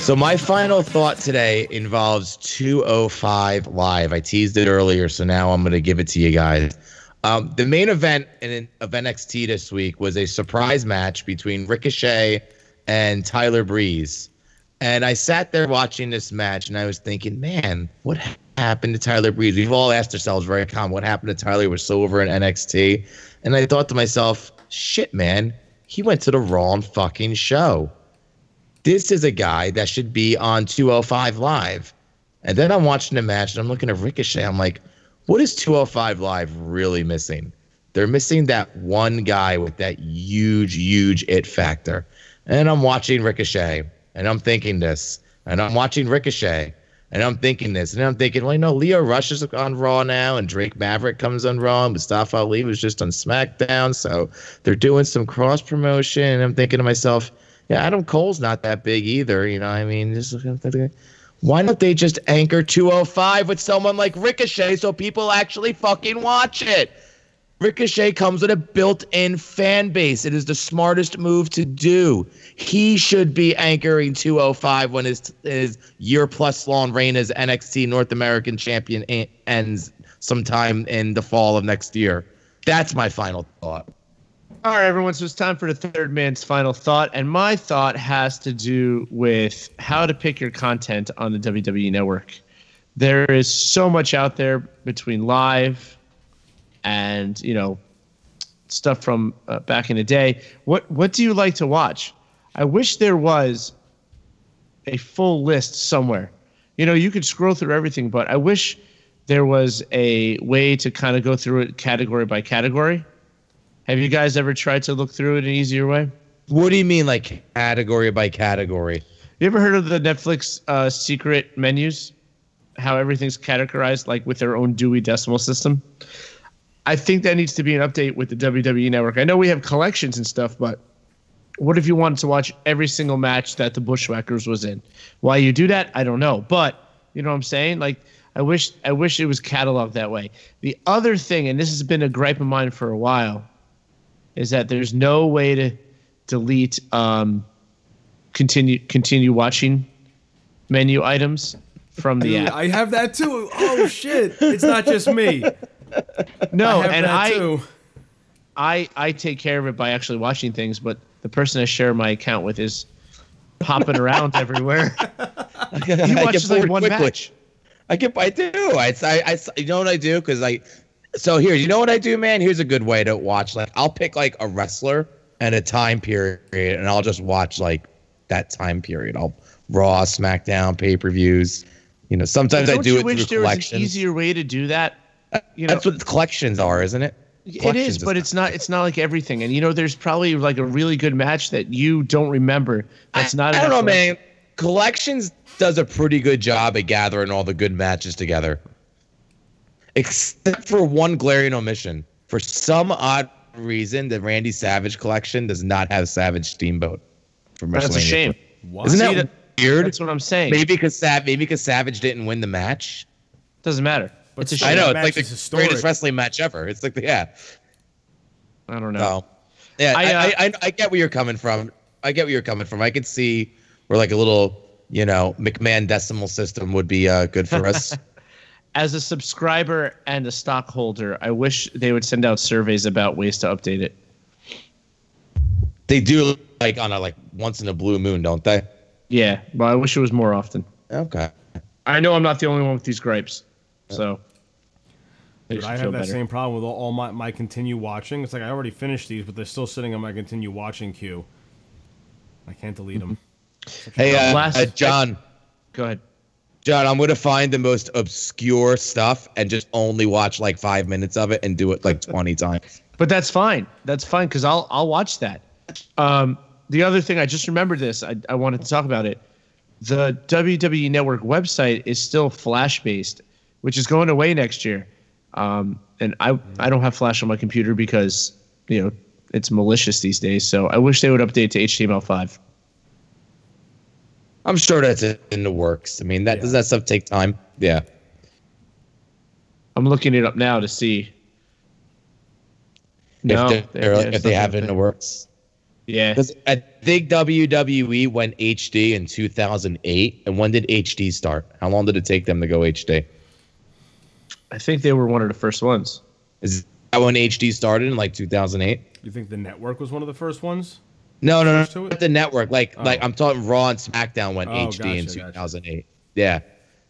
So my final thought today involves 205 live. I teased it earlier, so now I'm going to give it to you guys. Um, the main event in, of NXT this week was a surprise match between Ricochet and Tyler Breeze. And I sat there watching this match and I was thinking, man, what happened to Tyler Breeze? We've all asked ourselves very calm, what happened to Tyler? He was so over in NXT. And I thought to myself, shit, man, he went to the wrong fucking show this is a guy that should be on 205 Live. And then I'm watching the match and I'm looking at Ricochet. I'm like, what is 205 Live really missing? They're missing that one guy with that huge, huge it factor. And I'm watching Ricochet and I'm thinking this. And I'm watching Ricochet and I'm thinking this. And I'm thinking, well, you know, Lio Rush is on Raw now and Drake Maverick comes on Raw. And Mustafa Ali was just on SmackDown. So they're doing some cross promotion. And I'm thinking to myself, yeah, Adam Cole's not that big either. You know, what I mean, just why don't they just anchor 205 with someone like Ricochet so people actually fucking watch it? Ricochet comes with a built-in fan base. It is the smartest move to do. He should be anchoring 205 when his his year plus long reign as NXT North American champion ends sometime in the fall of next year. That's my final thought.
All right, everyone. So it's time for the third man's final thought. And my thought has to do with how to pick your content on the WWE network. There is so much out there between live and, you know, stuff from uh, back in the day. What what do you like to watch? I wish there was a full list somewhere. You know, you could scroll through everything, but I wish there was a way to kind of go through it category by category. Have you guys ever tried to look through it an easier way?
What do you mean, like category by category?
You ever heard of the Netflix uh, secret menus? How everything's categorized, like with their own Dewey Decimal System. I think that needs to be an update with the WWE Network. I know we have collections and stuff, but what if you wanted to watch every single match that the Bushwhackers was in? Why you do that, I don't know. But you know what I'm saying? Like I wish I wish it was cataloged that way. The other thing, and this has been a gripe of mine for a while, is that there's no way to delete um, continue continue watching menu items from the app.
I have that too. Oh shit! It's not just me.
No,
I
and I,
too.
I I take care of it by actually watching things, but the person I share my account with is hopping around everywhere. He watches like one
quickly.
match.
I get, I do. I, I, I, you know what I do? Because I, so here, you know what I do, man? Here's a good way to watch. Like, I'll pick like a wrestler and a time period, and I'll just watch like that time period. I'll Raw, SmackDown, pay per views. You know, sometimes I do
you
it
wish
through
there was an easier way to do that? Uh, you know,
That's what collections are, isn't it?
It is,
Collections
but it's not. It's not like everything. And you know, there's probably like a really good match that you don't remember. That's not.
I don't know, man. Collections does a pretty good job at gathering all the good matches together, except for one glaring omission. For some odd reason, the Randy Savage collection does not have Savage Steamboat. From
That's a
WrestleMania.
shame.
Isn't
See,
that weird?
That's what I'm saying.
Maybe because Sav- maybe because Savage didn't win the match.
doesn't matter.
But
it's a
I
shame.
I
know
it's like the
is
greatest
historic.
wrestling match ever. It's like the, yeah.
I don't know.
So, yeah,
I,
I,
uh,
I, I, I get where you're coming from. I get where you're coming from. I could see where like a little, you know, McMahon decimal system would be uh, good for us.
As a subscriber and a stockholder, I wish they would send out surveys about ways to update it.
they do like on a like once in a blue moon, don't they?
Yeah, but I wish it was more often.
Okay.
I know I'm not the only one with these gripes, so.
Dude, I have that
better.
same problem with all, all my, my continue watching. It's like I already finished these, but they're still sitting on my continue watching queue. I can't delete them.
Hey, uh,
Last-
uh, John.
Go ahead.
John, I'm gonna find the most obscure stuff and just only watch like five minutes of it and do it like 20 times.
But that's fine. That's fine because I'll I'll watch that. Um, the other thing I just remembered this. I, I wanted to talk about it. The WWE Network website is still Flash based, which is going away next year. Um, and I I don't have Flash on my computer because you know it's malicious these days. So I wish they would update to HTML5.
I'm sure that's in the works. I mean, that does that stuff take time? Yeah.
I'm looking it up now to see. No,
if,
they-
they're,
yeah,
if they have it in the works.
Yeah,
Because I think WWE went HD in 2008. And when did HD start? How long did it take them to go HD?
I think they were one of the first ones.
Is that when HD started in like 2008?
You think the network was one of the first ones?
No, no, no.
it?
The network. Like,
Oh.
like I'm talking Raw and SmackDown went
Oh,
HD in
gotcha, gotcha.
2008. Yeah.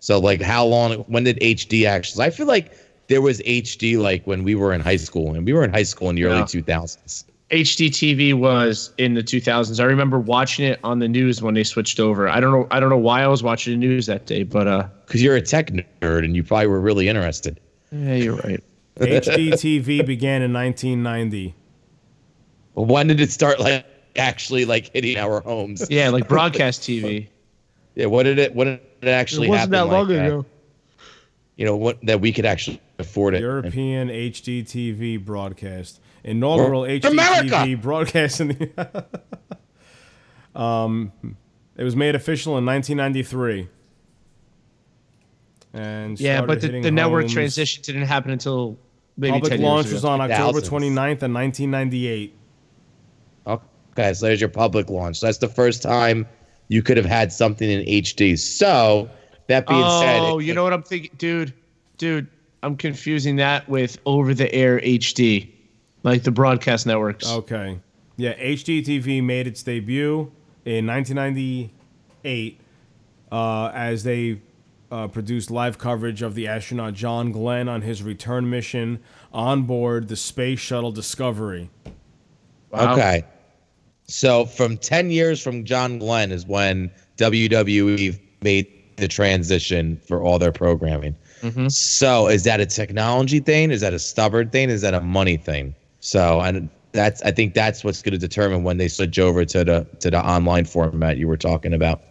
So like, how long? When did HD actually? I feel like there was HD like when we were in high school, and we were in high school in the early
Yeah.
2000s.
HDTV was in the 2000s. I remember watching it on the news when they switched over. I don't know. I don't know why I was watching the news that day, but uh,
Because you're a tech nerd, and you probably were really interested.
yeah, you're right.
HDTV began in 1990.
Well, when did it start like actually like hitting our homes?
Yeah, like broadcast TV.
Yeah. What did it? What did it actually happen? like that? Long ago. You know what? That we could actually afford it.
European HDTV broadcast. Inaugural
Or-
HDTV broadcast in the. um, it was made official in 1993. And
Yeah, but the, the network transition didn't happen until maybe
Public
10
launch was on October
2000s.
29th of 1998.
Okay, so there's your public launch. So that's the first time you could have had something in HD. So that being said,
Oh,
it-
you know what I'm thinking, dude, dude. I'm confusing that with over-the-air HD, like the broadcast networks.
Okay. Yeah, HDTV made its debut in 1998 uh, as they uh, produced live coverage of the astronaut John Glenn on his return mission on board the Space Shuttle Discovery.
Okay. So from 10 years from John Glenn is when WWE made the transition for all their programming. Mm-hmm. So is that a technology thing? Is that a stubborn thing? Is that a money thing? So and that's I think that's what's going to determine when they switch over to the to the online format you were talking about.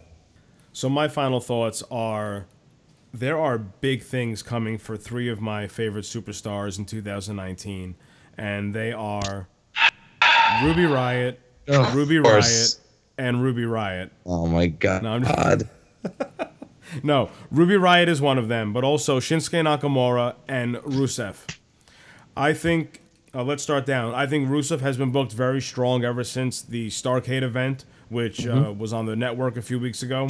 So my final thoughts are there are big things coming for three of my favorite superstars in 2019 and they are Ruby Riott, Ruby
Riott,
and Ruby Riott.
Oh my god.
No, I'm No, Ruby Riott is one of them, but also Shinsuke Nakamura and Rusev. I think Uh, let's start down. I think Rusev has been booked very strong ever since the Starcade event, which uh,
Mhm.
was on the network a few weeks ago.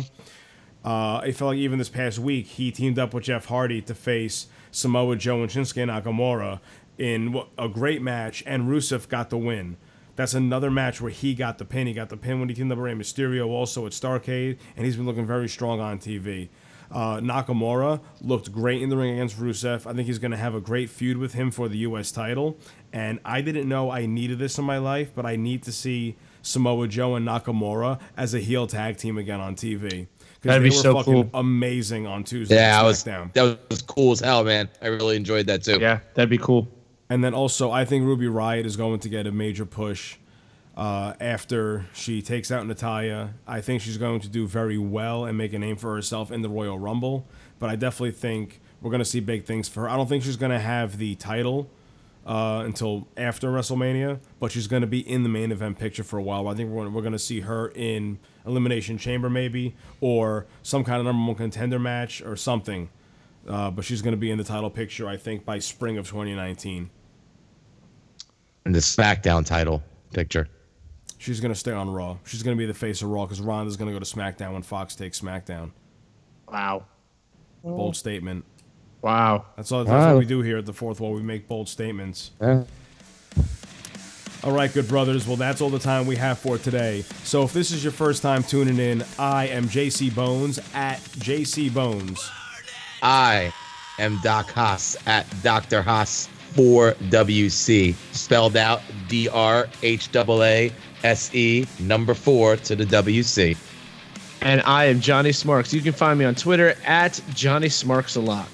Uh, I felt like even this past week he teamed up with Jeff Hardy to face Samoa Joe and Shinsuke Nakamura in a great match, and Rusev got the win. That's another match where he got the pin. He got the pin when he teamed up with Rey Mysterio, also at Starcade, and he's been looking very strong on TV. Uh, Nakamura looked great in the ring against Rusev. I think he's going to have a great feud with him for the U.S. title. And I didn't know I needed this in my life, but I need to see Samoa Joe and Nakamura as a heel tag team again on TV.
That'd
they
be
were
so
fucking
cool.
amazing on Tuesday.
Yeah,
on
I was
SmackDown.
that was cool as hell, man. I really enjoyed that too.
Yeah, that'd be cool.
And then also, I think Ruby Riott is going to get a major push uh, after she takes out Natalya. I think she's going to do very well and make a name for herself in the Royal Rumble. But I definitely think we're going to see big things for her. I don't think she's going to have the title uh, until after WrestleMania, but she's going to be in the main event picture for a while. I think we're, we're going to see her in Elimination Chamber, maybe, or some kind of number one contender match or something. Uh, but she's going to be in the title picture, I think, by spring of 2019.
And the SmackDown title picture.
She's going to stay on Raw. She's going to be the face of Raw because Ronda's going to go to SmackDown when Fox takes SmackDown.
Wow.
Bold statement.
Wow.
That's all. That's
Wow.
what we do here at the Fourth Wall. We make bold statements.
Yeah.
All right, good brothers. Well, that's all the time we have for today. So if this is your first time tuning in, I am JC Bonez at JC Bonez.
I am Doc Haas at Dr. Haas 4WC, spelled out D R H A A S E number four to the WC.
And I am Johnny Smarks. You can find me on Twitter at Johnny Smarks a lot.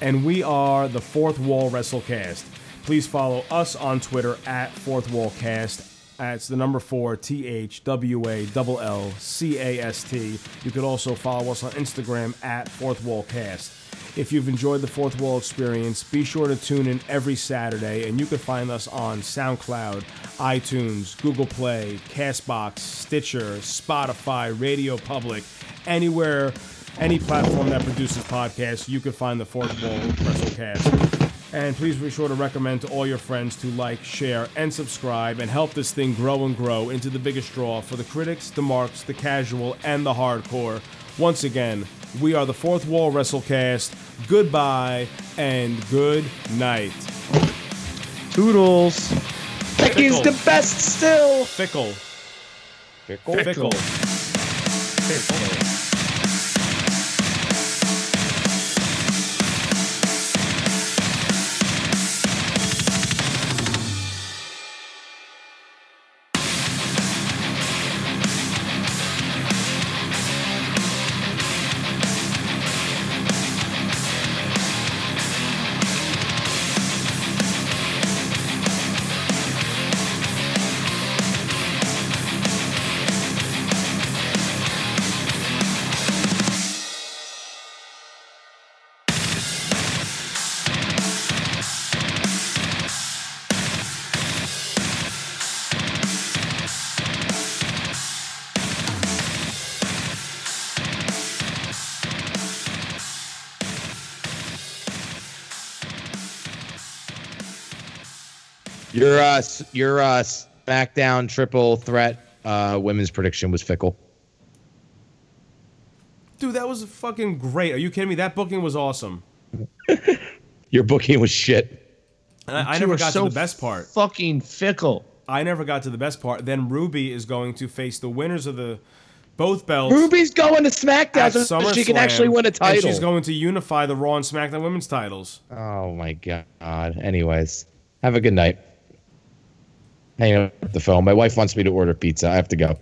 and we are the Fourth Wall WrestleCast. Please follow us on Twitter at Fourth Wall Cast. That's the number four T H W A L L C A S T. You could also follow us on Instagram at Fourth Wall Cast. If you've enjoyed the Fourth Wall experience, be sure to tune in every Saturday, and you can find us on SoundCloud, iTunes, Google Play, Castbox, Stitcher, Spotify, Radio Public, anywhere any platform that produces podcasts, you can find the Fourth Wall WrestleCast. And please be sure to recommend to all your friends to like, share, and subscribe and help this thing grow and grow into the biggest draw for the critics, the marks, the casual, and the hardcore. Once again, we are the Fourth Wall WrestleCast. Goodbye and good night.
Toodles.
Becky's the best still.
Fickle.
Fickle.
Fickle.
Your uh, s- your uh, SmackDown triple threat uh, women's prediction was fickle.
Dude, that was fucking great. Are you kidding me? That booking was awesome.
Your booking was shit.
And I, I never got
so
to the best part.
Fucking fickle.
I never got to the best part. Then Ruby is going to face the winners of the both belts.
Ruby's going to SmackDown so she can actually win a
And
title.
she's going to unify the Raw and SmackDown women's titles.
Oh my god. Anyways, have a good night. Hang up the phone. My wife wants me to order pizza. I have to go.